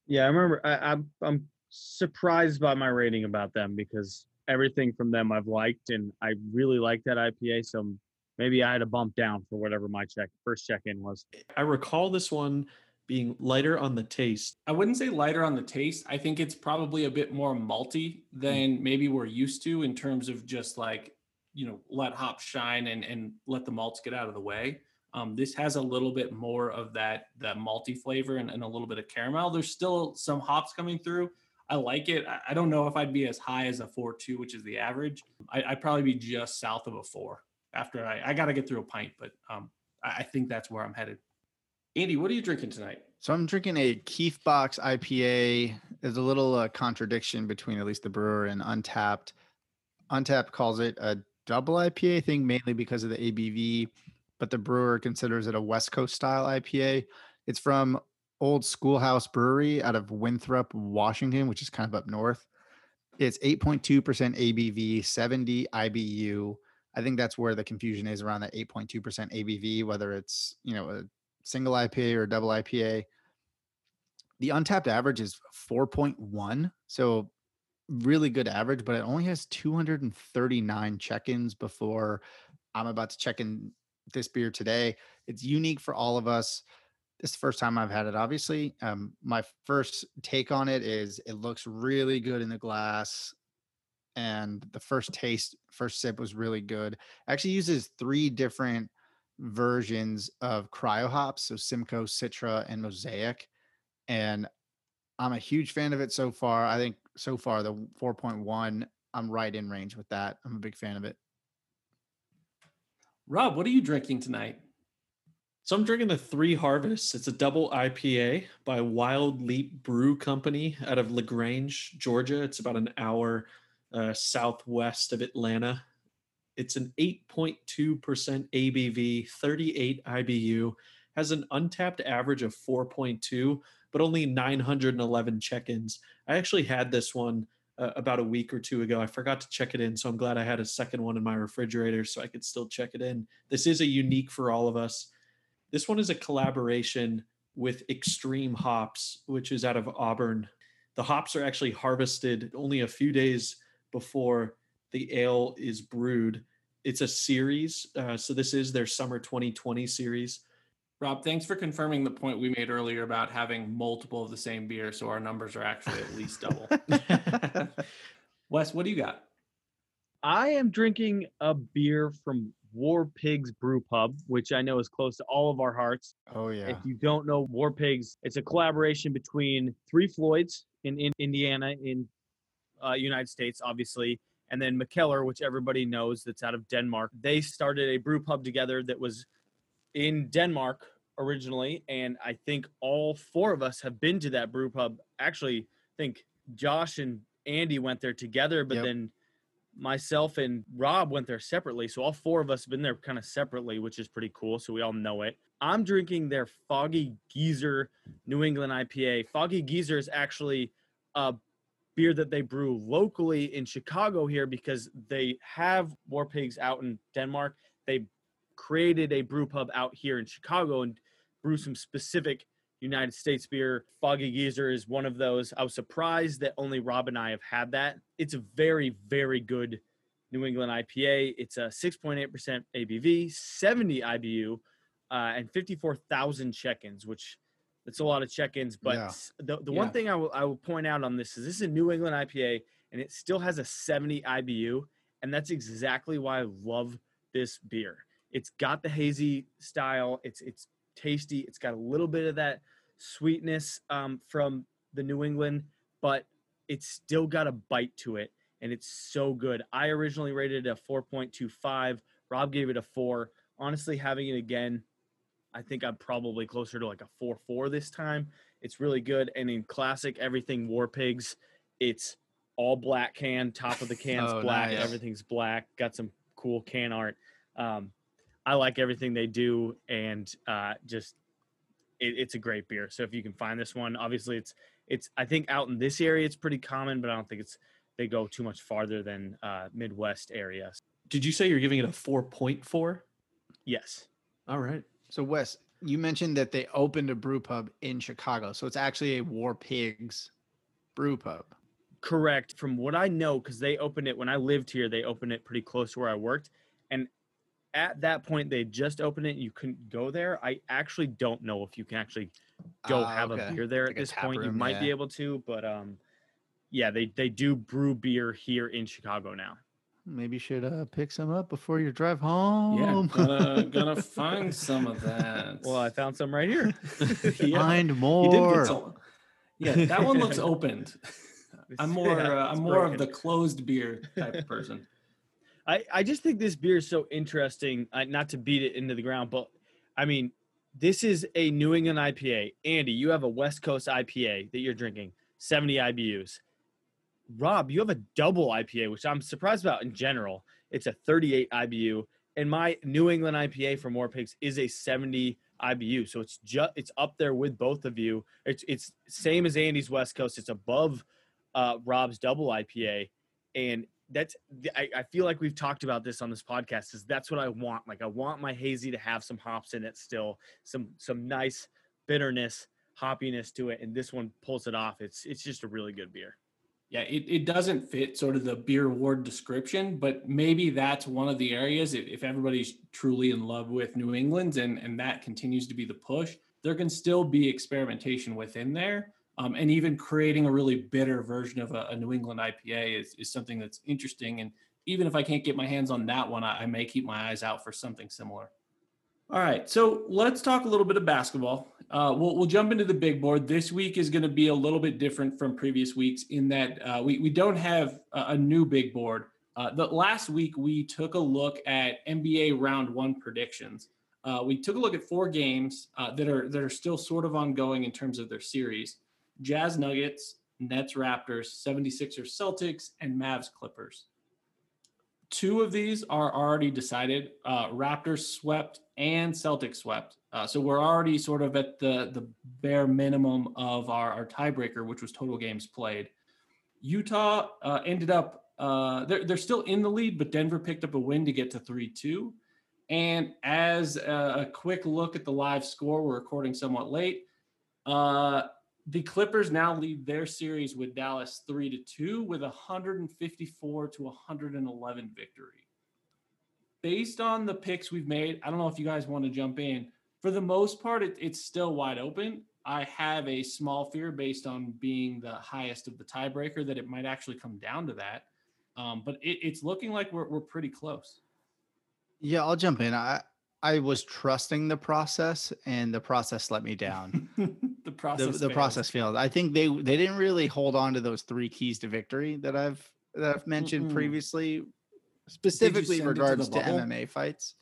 Yeah, I remember. I, I'm I'm surprised by my rating about them because everything from them I've liked, and I really like that IPA. So maybe I had a bump down for whatever my check first check in was. I recall this one being lighter on the taste. I wouldn't say lighter on the taste. I think it's probably a bit more malty than maybe we're used to in terms of just like, you know, let hops shine and and let the malts get out of the way. Um, this has a little bit more of that that malty flavor and, and a little bit of caramel. There's still some hops coming through. I like it. I, I don't know if I'd be as high as a four two, which is the average. I, I'd probably be just south of a four after I, I got to get through a pint, but um, I, I think that's where I'm headed. Andy, what are you drinking tonight? So I'm drinking a Keith Box IPA. There's a little uh, contradiction between at least the brewer and Untappd. Untappd calls it a double IPA, thing mainly because of the ABV, but the brewer considers it a West Coast style IPA. It's from Old Schoolhouse Brewery out of Winthrop, Washington, which is kind of up north. It's 8.2% ABV, 70 IBU. I think that's where the confusion is around that 8.2% ABV, whether it's, you know, a single IPA or double IPA. The Untappd average is 4.1. So really good average, but it only has 239 check-ins before I'm about to check in this beer today. It's unique for all of us. This first time I've had it, obviously. Um, my first take on it is it looks really good in the glass. And the first taste, first sip was really good. Actually uses three different versions of cryo hops, so Simcoe, Citra, and Mosaic. And I'm a huge fan of it so far. I think so far the 4.1, I'm right in range with that. I'm a big fan of it. Rob, what are you drinking tonight? So I'm drinking the Three Harvests. It's a double IPA by Wild Leap Brew Company out of Lagrange, Georgia. It's about an hour uh, southwest of Atlanta. It's an 8.2% ABV, 38 IBU, has an Untappd average of 4.2, but only 911 check-ins. I actually had this one uh, about a week or two ago. I forgot to check it in, so I'm glad I had a second one in my refrigerator so I could still check it in. This is a unique for all of us. This one is a collaboration with Extreme Hops, which is out of Auburn. The hops are actually harvested only a few days before the ale is brewed. It's a series. Uh, so this is their summer 2020 series. Rob, thanks for confirming the point we made earlier about having multiple of the same beer, so our numbers are actually at least double. Wes, what do you got? I am drinking a beer from War Pigs Brew Pub, which I know is close to all of our hearts. Oh yeah. If you don't know War Pigs, it's a collaboration between Three Floyds in, in Indiana, in uh, United States, obviously, and then Mikkeller, which everybody knows that's out of Denmark. They started a brew pub together that was in Denmark originally, and I think all four of us have been to that brew pub. Actually, I think Josh and Andy went there together, but Yep. then myself and Rob went there separately. So all four of us have been there kind of separately, which is pretty cool. So we all know it. I'm drinking their Foggy Geezer New England IPA. Foggy Geezer is actually a beer that they brew locally in Chicago here because they have War Pigs out in Denmark. They created a brew pub out here in Chicago and brew some specific United States beer. Foggy Geezer is one of those. I was surprised that only Rob and I have had that. It's a very, very good New England IPA. It's a 6.8% ABV, 70 IBU, uh, and 54,000 check-ins, which that's a lot of check-ins. But Yeah. the, the Yeah. one thing I will, I will point out on this is this is a New England IPA, and it still has a 70 IBU, and that's exactly why I love this beer. It's got the hazy style. It's it's tasty. It's got a little bit of that sweetness um, from the New England, but it's still got a bite to it, and it's so good. I originally rated it a 4.25. Rob gave it a four. Honestly, having it again, I think I'm probably closer to like a 4-4 this time. It's really good, and in classic everything War Pigs, it's all black can. Top of the can's Oh, black. nice. Everything's black. Got some cool can art. Um, I like everything they do, and uh, just it, it's a great beer. So if you can find this one, obviously it's it's I think out in this area it's pretty common, but I don't think it's they go too much farther than uh, Midwest areas. Did you say you're giving it a 4.4? Yes, All right. So Wes, you mentioned that they opened a brew pub in Chicago. So it's actually a War Pigs brew pub. correct. From what I know, because they opened it when I lived here, they opened it pretty close to where I worked, and at that point they just opened it. You couldn't go there. I actually don't know if you can actually go Ah, have okay. a beer there Like at this tap point. you room, might be able to, but um, yeah, they they do brew beer here in Chicago now. Maybe you should uh, pick some up before your drive Yeah, home. gonna, gonna find some of that. Well, I found some right here. yeah, Find you did more. get some. Yeah, that one looks opened. I'm more, Yeah, uh, I'm more of the closed beer type of person. I, I just think this beer is so interesting. Uh, not to beat it into the ground, but I mean, this is a New England IPA. Andy, you have a West Coast IPA that you're drinking, 70 IBUs. Rob, you have a double IPA, which I'm surprised about in general. It's a 38 IBU, and my New England IPA from War Pigs is a 70 IBU. So it's just it's up there with both of you. It's it's same as Andy's West Coast. It's above uh, Rob's double IPA, and that's I, I feel like we've talked about this on this podcast. Is that's what I want? Like I want my hazy to have some hops in it still, some some nice bitterness, hoppiness to it, and this one pulls it off. It's it's just a really good beer. Yeah, it, it doesn't fit sort of the beer award description, but maybe that's one of the areas. If, if everybody's truly in love with New England's and, and that continues to be the push, there can still be experimentation within there. Um, and even creating a really bitter version of a, a New England IPA is, is something that's interesting. And even if I can't get my hands on that one, I, I may keep my eyes out for something similar. All right, so let's talk a little bit of basketball. Uh, we'll, we'll jump into the big board. This week is going to be a little bit different from previous weeks in that uh, we, we don't have a, a new big board. Uh, the last week we took a look at NBA round one predictions. Uh, we took a look at four games uh, that are that are still sort of ongoing in terms of their series: Jazz Nuggets, Nets Raptors, 76ers Celtics, and Mavs Clippers. Two of these are already decided. Uh, Raptors swept and Celtics swept. Uh, so we're already sort of at the the bare minimum of our, our tiebreaker, which was total games played. Utah uh, ended up uh, they're they're still in the lead, but Denver picked up a win to get to three two. And as a, a quick look at the live score, we're recording somewhat late. Uh, the Clippers now lead their series with Dallas three to two with a 154 to 111 victory. Based on the picks we've made, I don't know if you guys want to jump in. For the most part, it, it's still wide open. I have a small fear based on being the highest of the tiebreaker that it might actually come down to that. Um, but it, it's looking like we're, we're pretty close. Yeah, I'll jump in. I I was trusting the process, and the process let me down. the the, process. the fails. process failed. I think they they didn't really hold on to those three keys to victory that I've that I've mentioned Mm-mm. previously, specifically in send it to regards to. MMA fights.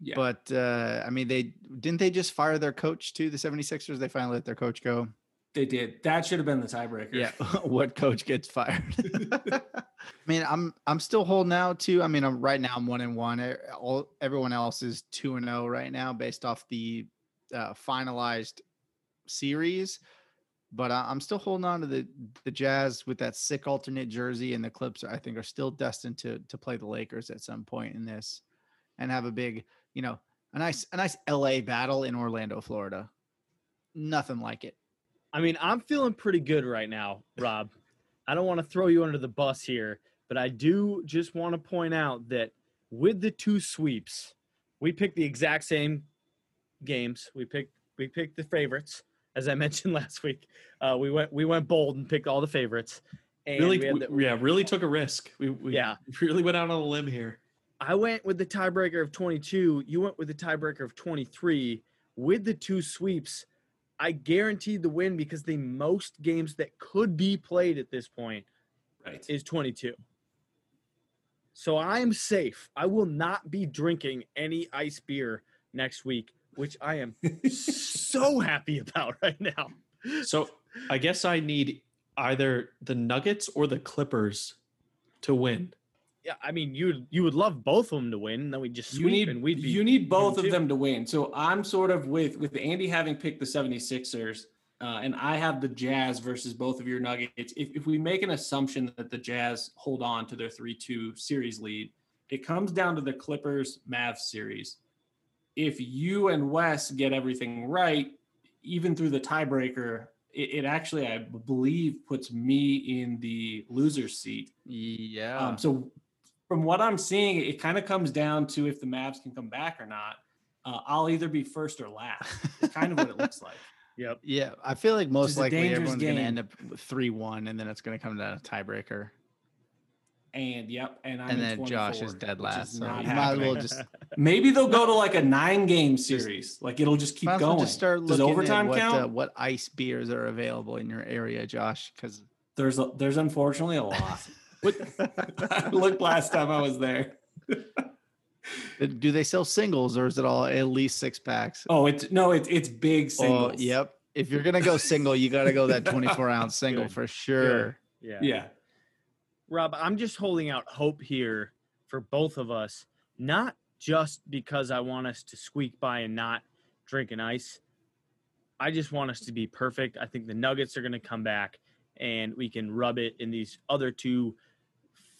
Yeah. But uh, I mean, they didn't they just fire their coach to The 76ers, they finally let their coach go. They did. That should have been the tiebreaker. Yeah, what coach gets fired? I mean, I'm I'm still holding out too. I mean, I'm right now I'm one and one. All everyone else is two and zero right now, based off the uh, finalized series. But I'm still holding on to the the Jazz with that sick alternate jersey, and the Clips. I think are still destined to to play the Lakers at some point in this, and have a big, you know, a nice a nice LA battle in Orlando, Florida. Nothing like it. I mean, I'm feeling pretty good right now, Rob. I don't want to throw you under the bus here, but I do just want to point out that with the two sweeps, we picked the exact same games. We picked we picked the favorites, as I mentioned last week. Uh, we went we went bold and picked all the favorites. And really, we had we- yeah, really took a risk. We, we Yeah. really went out on a limb here. I went with the tiebreaker of 22. You went with the tiebreaker of 23. With the two sweeps, I guaranteed the win because the most games that could be played at this point Right. is 22. So I'm safe. I will not be drinking any ice beer next week, which I am so happy about right now. So I guess I need either the Nuggets or the Clippers to win. Yeah, I mean, you you would love both of them to win, and then we just you need and we'd be you need both of too. them to win. So I'm sort of with with Andy having picked the 76ers uh, and I have the Jazz versus both of your Nuggets. If, if we make an assumption that the Jazz hold on to their 3-2 series lead, it comes down to the Clippers Mavs series. If you and Wes get everything right, even through the tiebreaker, it, it actually I believe puts me in the loser seat Yeah. um, so from what I'm seeing, it kind of comes down to if the Mavs can come back or not. Uh, I'll either be first or last. It's kind of what it looks like. Yep. yeah, I feel like most likely everyone's going to end up with three one, and then it's going to come down to tiebreaker. And yep, and I'm and then Josh is dead which is last. So not you might as well just Maybe they'll go to like a nine game series. Like it'll just keep might as well going. just start Does looking overtime what, count? Uh, what ice beers are available in your area, Josh? Because there's a, there's unfortunately a lot. What, I looked last time I was there. do they sell singles or is it all at least six packs? Oh, it's no, it's it's big oh, singles. Oh, yep. If you're gonna go single, you got to go that 24 ounce single Good. for sure. Yeah. Yeah. Rob, I'm just holding out hope here for both of us, not just because I want us to squeak by and not drink an ice. I just want us to be perfect. I think the Nuggets are going to come back and we can rub it in these other two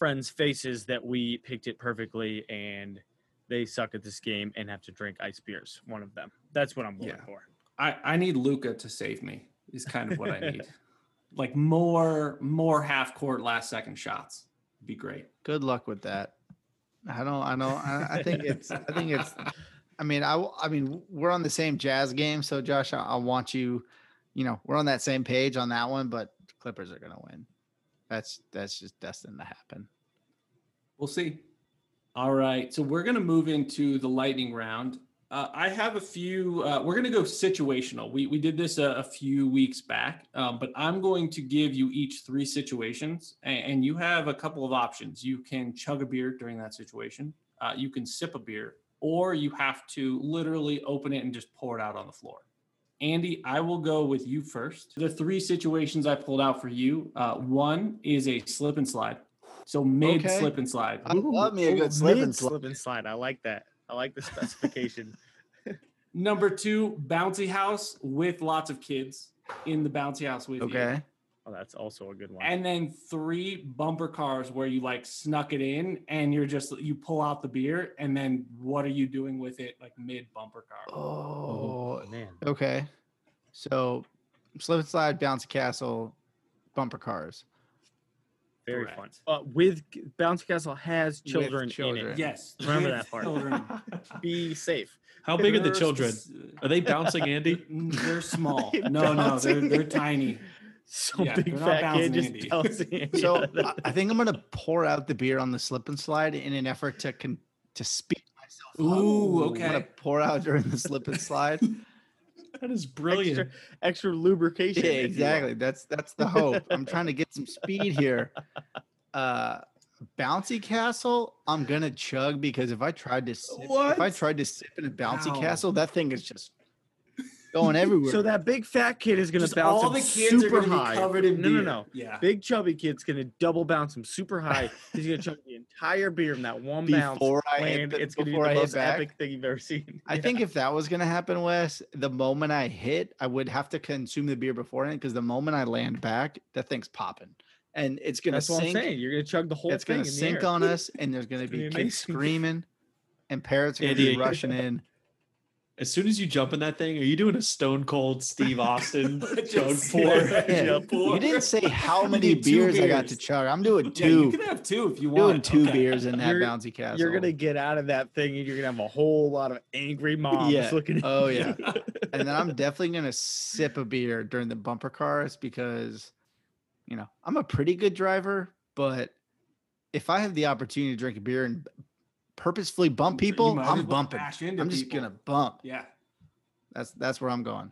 friends' faces that we picked it perfectly and they suck at this game and have to drink ice beers. One of them. That's what I'm going Yeah. for. I, I need Luka to save me. Is kind of what I need. like more more half court last second shots. Would be great. Good luck with that. I don't. I don't. I, I think it's. I think it's. I mean, I. I mean, we're on the same Jazz game, so Josh, I, I want you. You know, we're on that same page on that one, but Clippers are gonna win. That's that's just destined to happen. We'll see. All right. So we're going to move into the lightning round. Uh, I have a few. Uh, we're going to go situational. We, we did this a, a few weeks back, um, but I'm going to give you each three situations, and, and you have a couple of options. You can chug a beer during that situation, uh, you can sip a beer, or you have to literally open it and just pour it out on the floor. Andy, I will go with you first. The three situations I pulled out for you uh, one is a slip and slide. So mid Okay. slip and slide. I love me a good slip and mid slide. slip and slide. I like that. I like the specification. Number two, bouncy house with lots of kids in the bouncy house with you. Okay. oh, that's also a good one. And then three bumper cars where you like snuck it in and you're just you pull out the beer and then what are you doing with it like mid bumper car? Oh. oh man. Okay. So, slip and slide, bouncy castle, bumper cars. Very Correct. fun. Uh, with Bouncy Castle has With children, in it. Yes. Remember that part. Be safe. How big are the children? Are they bouncing, Andy? They're small. They're No, no, they're they're tiny. Some Yeah, big fat bouncing kid just bouncing Andy So out of the- I, I think I'm gonna pour out the beer on the slip and slide in an effort to con- to speak myself. up. Ooh, I'm gonna okay. pour out during the slip and slide. That is brilliant. extra, extra lubrication. yeah, if you will. exactly. That's that's the hope. I'm trying to get some speed here. Uh, bouncy castle. I'm gonna chug because if I tried to sip, if I tried to sip in a bouncy Wow. castle, that thing is just going everywhere. So that big fat kid is gonna bounce all him the kids super are gonna high. be covered in no, beer. no, no. Yeah. Big chubby kid's gonna double bounce him super high. He's gonna chug the entire beer in that one bounce. before I land. the- it's gonna be the I most back? epic thing you've ever seen. I Yeah. think if that was gonna happen, Wes, the moment I hit, I would have to consume the beer beforehand because the moment I land back, that thing's popping, and it's gonna that's what I'm sink. saying. You're gonna chug the whole It's thing. gonna in the sink air. on us, and there's gonna be be kids screaming, and parents are gonna Andy, be rushing in. As soon as you jump in that thing, are you doing a stone cold Steve Austin Just- chug pour? yeah. Yeah, Chug pour. You didn't say how many need two beers I got to beers. chug. I'm doing Yeah, you can have two if you doing want. two Okay. beers in that You're- bouncy castle. You're gonna get out of that thing, and you're gonna have a whole lot of angry moms Yeah. looking. At Oh yeah. and then I'm definitely gonna sip a beer during the bumper cars because, you know, I'm a pretty good driver, but if I have the opportunity to drink a beer in purposefully bump people, I'm bumping. I'm just people. gonna bump. Yeah. That's that's where I'm going.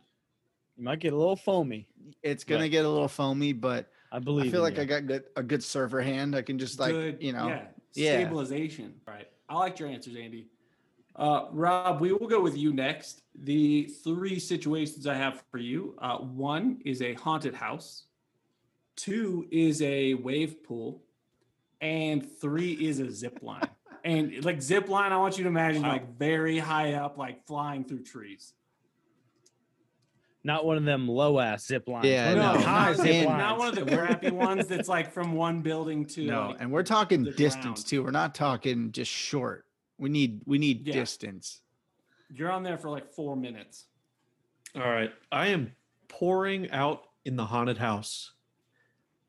You might get a little foamy. It's gonna Right. get a little foamy, but I believe. I feel like you. I got good, a good server hand. I can just like Good, you know. yeah, yeah. stabilization. Right. I liked your answers, Andy. Uh, Rob, we will go with you next. The three situations I have for you uh, one is a haunted house, two is a wave pool, and three is a zip line. And like zip line, I want you to imagine Wow. like very high up, like flying through trees. not one of them low ass zip lines. Yeah, one no, high not, zip lines. not one of the crappy ones that's like from one building to No, like, and we're talking distance ground. too. We're not talking just short. We need we need Yeah. distance. you're on there for like four minutes. All right. I am pouring out in the haunted house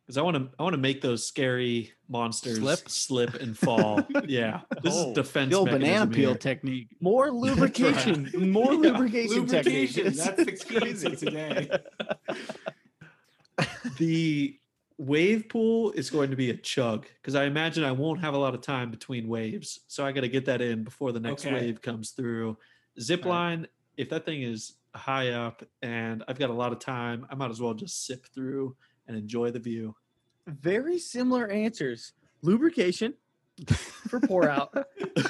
because I want to. I want to make those scary monsters Slip? slip and fall. yeah, this Oh, is defense. The old banana peel here. technique. More lubrication. More Yeah, lubrication techniques. Lubrication. That's the key crazy. to today. the wave pool is going to be a chug because I imagine I won't have a lot of time between waves. So I got to get that in before the next Okay. wave comes through. Zip All right. line, if that thing is high up and I've got a lot of time, I might as well just sip through and enjoy the view. Very similar answers. Lubrication for pour out.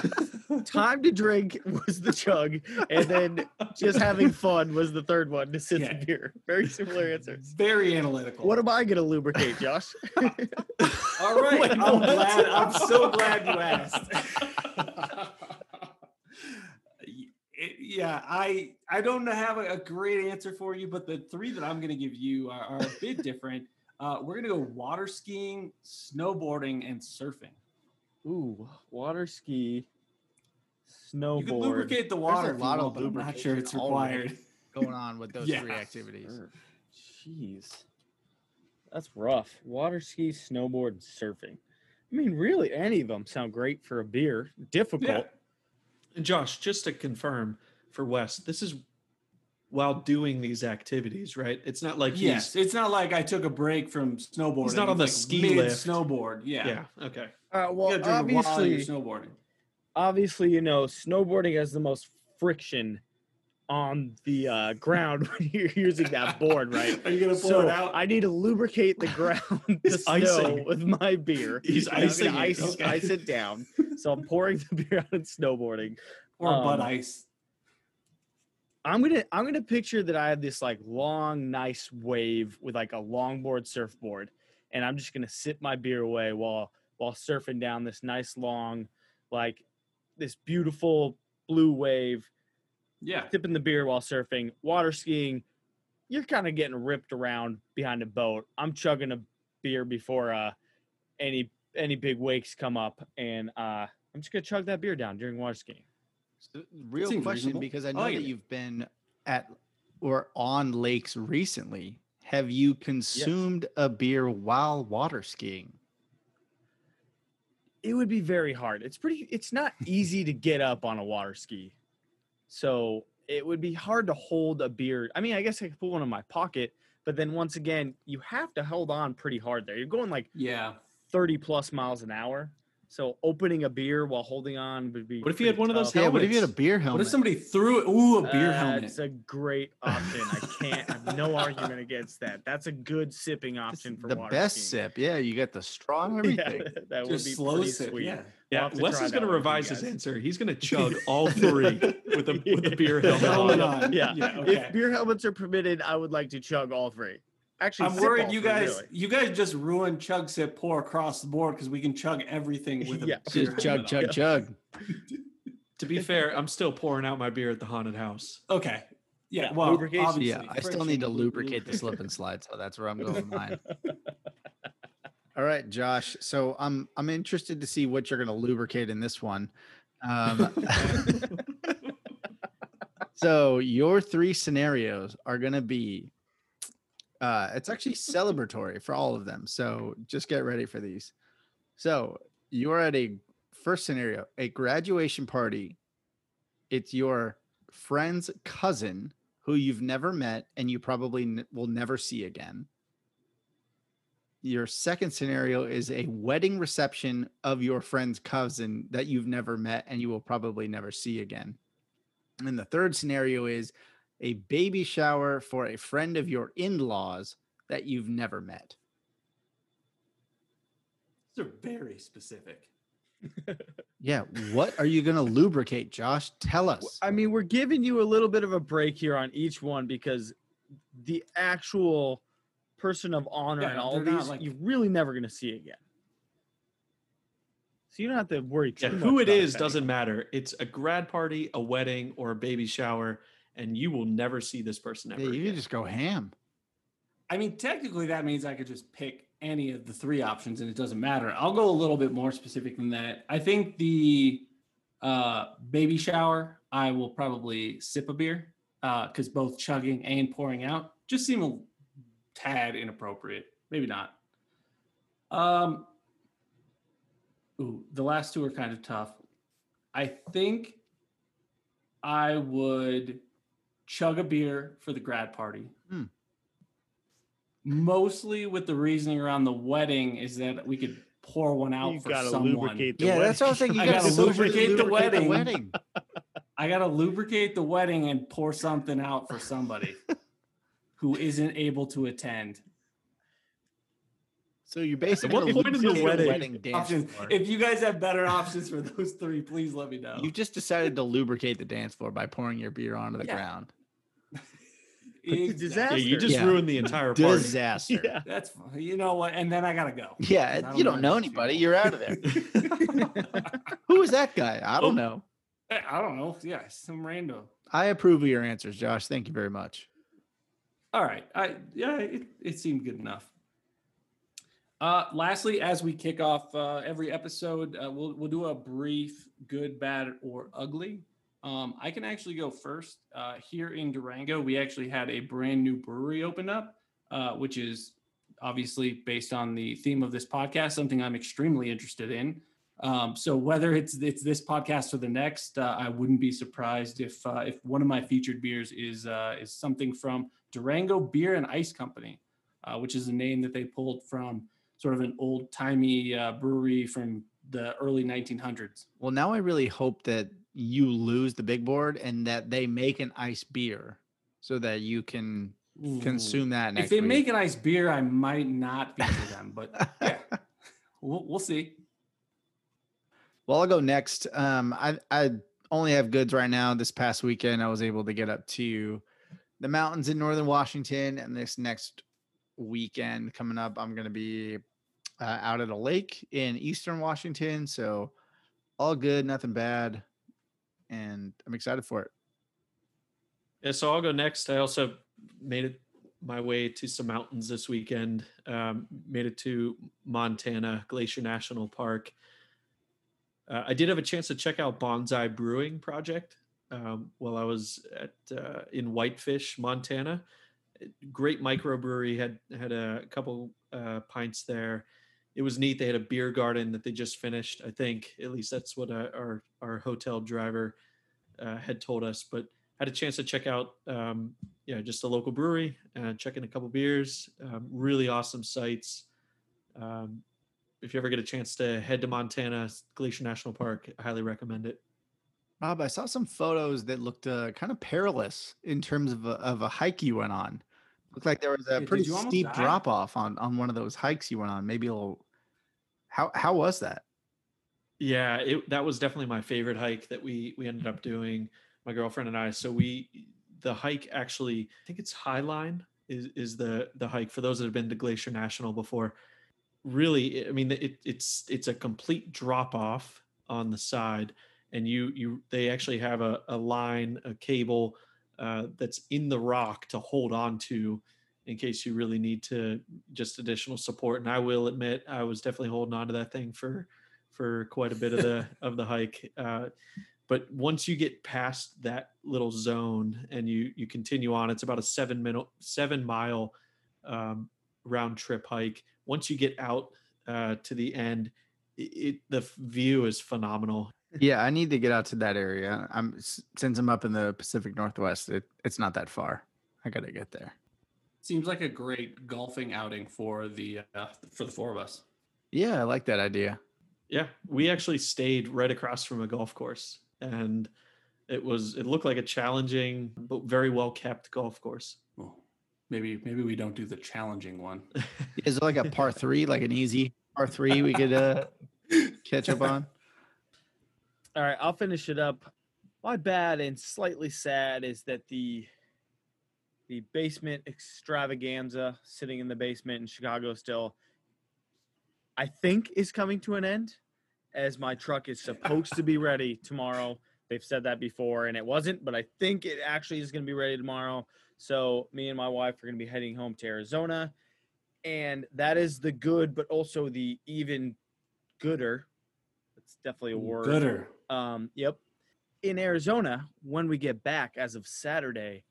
Time to drink was the chug, and then just having fun was the third one to sip Yeah. the beer. Very similar answers. Very analytical. What am I gonna lubricate, Josh? All right. Wait, I'm glad. I'm so glad you asked. Y- it- yeah, I I don't have a, a great answer for you, but the three that I'm going to give you are, are a bit different. Uh, we're going to go water skiing, snowboarding, and surfing. Ooh, water ski, snowboard. You can snowboard. lubricate the water. if you lot of want, but I'm not sure it's lubrication already. required. going on with those Yeah. three activities. Surf. Jeez, that's rough. Water ski, snowboard, and surfing. I mean, really, any of them sound great for a beer. Difficult. Yeah. And Josh, just to confirm for Wes, this is while doing these activities, right? It's not like Yes, it's not like I took a break from snowboarding. not on the It's ski mid lift. Snowboard. Yeah. yeah. Okay. Uh, well, gotta while you're obviously, snowboarding. obviously, you know, snowboarding has the most friction on the uh, ground when you're using that board, right? Are you gonna pour So it out? I need to lubricate the ground, the snow with my beer. He's And I'm icing ice, okay. ice it down. So I'm pouring the beer out and snowboarding. or Bud um, Ice. I'm gonna I'm gonna picture that I have this like long, nice wave with like a longboard surfboard, and I'm just gonna sip my beer away while while surfing down this nice long, like this beautiful blue wave, Yeah. sipping the beer while surfing, water skiing. You're kind of getting ripped around behind a boat. I'm chugging a beer before uh any any big wakes come up, and uh I'm just gonna chug that beer down during water skiing. So, real question reasonable. because I I know like that it. you've been at or on lakes recently. Have you consumed a beer while water skiing? it would be very hard. It's pretty it's not easy to get up on a water ski. So it would be hard to hold a beer. I mean, I guess I could put one in my pocket, but then once again, you have to hold on pretty hard there. You're going like Yeah. 30 plus miles an hour. So opening a beer while holding on would be What if you had pretty one of those tough. Yeah, what if you had a beer helmet? What if somebody threw it? Ooh, a beer Uh, helmet. It's a great option. I can't I have no argument against that. That's a good sipping It's option for the water best skiing. sip. Yeah, you got the straw and Yeah, everything. that would be slow pretty sip. sweet. Yeah. We'll Yeah, Wes is going to one with you revise his answer. He's going to chug all three with a with a beer helmet Helmet on. on. Yeah. Yeah. Okay. If beer helmets are permitted, I would like to chug all three. Actually, I'm worried you guys really. you guys just ruined chug sip pour across the board because we can chug everything with a Yeah. beer Just chug, helmet on. chug, chug. To be fair, I'm still pouring out my beer at the haunted house. Okay. Yeah. Yeah, well, obviously, Yeah, I still need to lubricate the slip and slide, so that's where I'm going with mine. All right, Josh. So I'm I'm interested to see what you're going to lubricate in this one. Um, so your three scenarios are going to be. Uh, it's actually celebratory for all of them. So just get ready for these. So you're at a first scenario, a graduation party. It's your friend's cousin who you've never met and you probably n- will never see again. Your second scenario is a wedding reception of your friend's cousin that you've never met and you will probably never see again. And the third scenario is a baby shower for a friend of your in laws that you've never met. These are very specific. Yeah. What are you going to lubricate, Josh? Tell us. I mean, we're giving you a little bit of a break here on each one because the actual person of honor Yeah, and all these like- you're really never going to see again. So you don't have to worry too Yeah, much who it about is that doesn't matter. It's a grad party, a wedding, or a baby shower, and you will never see this person ever. Yeah, you again. can just go ham. I mean, technically, that means I could just pick any of the three options and it doesn't matter. I'll go a little bit more specific than that. I think the uh, baby shower, I will probably sip a beer because both chugging and pouring out just seem a tad inappropriate. Maybe not. Um, ooh, the last two are kind of tough. I think I would chug a beer for the grad party hmm. mostly with the reasoning around the wedding is that we could pour one out You for gotta someone. lubricate the Yeah, wedding. that's what I was thinking. You I gotta gotta lubricate the wedding. wedding. I gotta lubricate the wedding and pour something out for somebody who isn't able to attend. So you basically what point in the lubricate wedding- dance Options. floor. If you guys have better options for those three, please let me know. You just decided to lubricate the dance floor by pouring your beer onto the Yeah. ground. It's a disaster. Yeah, you just Yeah. ruined the entire party. Disaster. Yeah. That's. You know what? And then I gotta go. Yeah, 'Cause I you don't know anybody. You're out of there. Who is that guy? I don't know. I I don't know. Yeah, some random. I approve of your answers, Josh. Thank you very much. All right. I yeah, it, it seemed good enough. Uh, lastly, as we kick off uh, every episode, uh, we'll we'll do a brief good, bad, or ugly. Um, I can actually go first. Uh, here in Durango, we actually had a brand new brewery open up, uh, which is obviously based on the theme of this podcast, something I'm extremely interested in. Um, so whether it's it's this podcast or the next, uh, I wouldn't be surprised if uh, if one of my featured beers is uh, is something from Durango Beer and Ice Company, uh, which is a name that they pulled from sort of an old timey brewery from the early 1900s. Well, now I really hope that you lose the big board and that they make an ice beer so that you can consume that next If they week. make an ice beer, I might not feature them, but yeah, we'll, we'll see. Well, I'll go next. Um, I I only have goods right now. This past weekend, I was able to get up to the mountains in northern Washington, and this next weekend coming up, I'm going to be uh, out at a lake in eastern Washington. So all good, nothing bad, and I'm excited for it. Yeah, so I'll go next. I also made it my way to some mountains this weekend. Um, made it to Montana Glacier National Park. Uh, I did have a chance to check out Bonsai Brewing Project um, while I was at uh, in Whitefish, Montana. Great microbrewery had had a couple uh, pints there. It was neat. They had a beer garden that they just finished. I think at least that's what uh, our our hotel driver uh, had told us. But had a chance to check out um, yeah just a local brewery and check in a couple beers um, really awesome sites um, if you ever get a chance to head to montana glacier national park i highly recommend it Bob, I saw some photos that looked uh, kind of perilous in terms of a, of a hike you went on. Looked like there was a pretty steep drop off on on one of those hikes you went on. Maybe a little. How how was that? yeah it, that was definitely my favorite hike that we we ended up doing my girlfriend and i so we the hike actually i think it's highline is is the the hike for those that have been to glacier national before really i mean it, it's it's a complete drop off on the side and you you they actually have a, a line a cable uh, that's in the rock to hold on to in case you really need to just additional support and i will admit i was definitely holding on to that thing for for quite a bit of the of the hike uh, but once you get past that little zone and you you continue on it's about a seven minute seven mile um, round trip hike once you get out uh, to the end it, it the view is phenomenal Yeah, I need to get out to that area. I'm since I'm up in the Pacific Northwest. It, it's not that far. I gotta get there. Seems like a great golfing outing for the uh, for the four of us. Yeah, I like that idea. Yeah, we actually stayed right across from a golf course, and it was it looked like a challenging but very well kept golf course. Well, maybe maybe we don't do the challenging one. Is it like a par three, like an easy par three we could uh, catch up on? All right, I'll finish it up. My bad and slightly sad is that the the basement extravaganza sitting in the basement in Chicago still I think is coming to an end as my truck is supposed to be ready tomorrow. They've said that before and it wasn't, but I think it actually is going to be ready tomorrow. So me and my wife are going to be heading home to Arizona and that is the good but also the even gooder. It's definitely a word. Gooder. Um, yep. In Arizona, when we get back as of Saturday,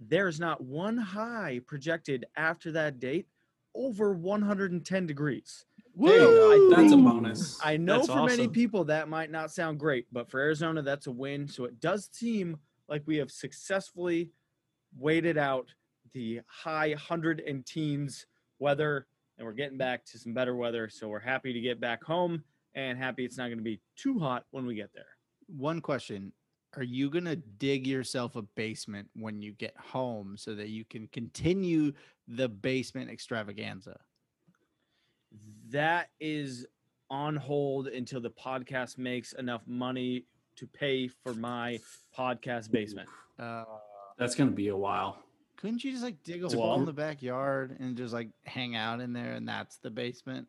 there's not one high projected after that date over 110 degrees. Woo! That's a bonus. I know That's for many people that might not sound great, but for Arizona, that's a win. So it does seem like we have successfully waited out the high hundred and teens weather, and we're getting back to some better weather. So we're happy to get back home and happy it's not going to be too hot when we get there. One question. Are you going to dig yourself a basement when you get home so that you can continue the basement extravaganza? That is on hold until the podcast makes enough money to pay for my podcast basement. Uh, That's gonna be a while. couldn't you just like dig a It's a wall in the backyard and just like hang out in there and that's the basement?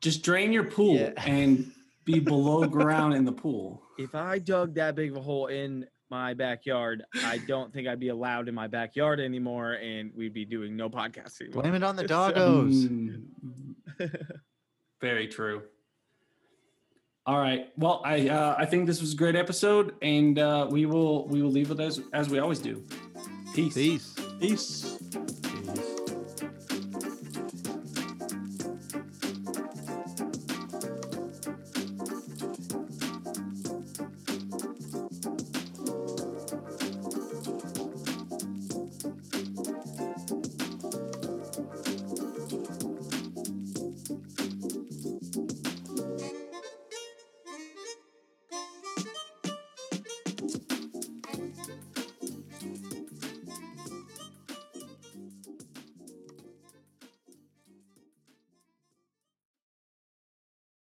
Just drain your pool Yeah. and be below ground in the pool. If I dug that big of a hole in my backyard, I don't think I'd be allowed in my backyard anymore, and we'd be doing no podcasting. anymore. Blame it on the So- doggos. Mm, Very true. All right. Well, I uh, I think this was a great episode, and uh, we will we will leave it as as we always do. Peace. Peace. Peace.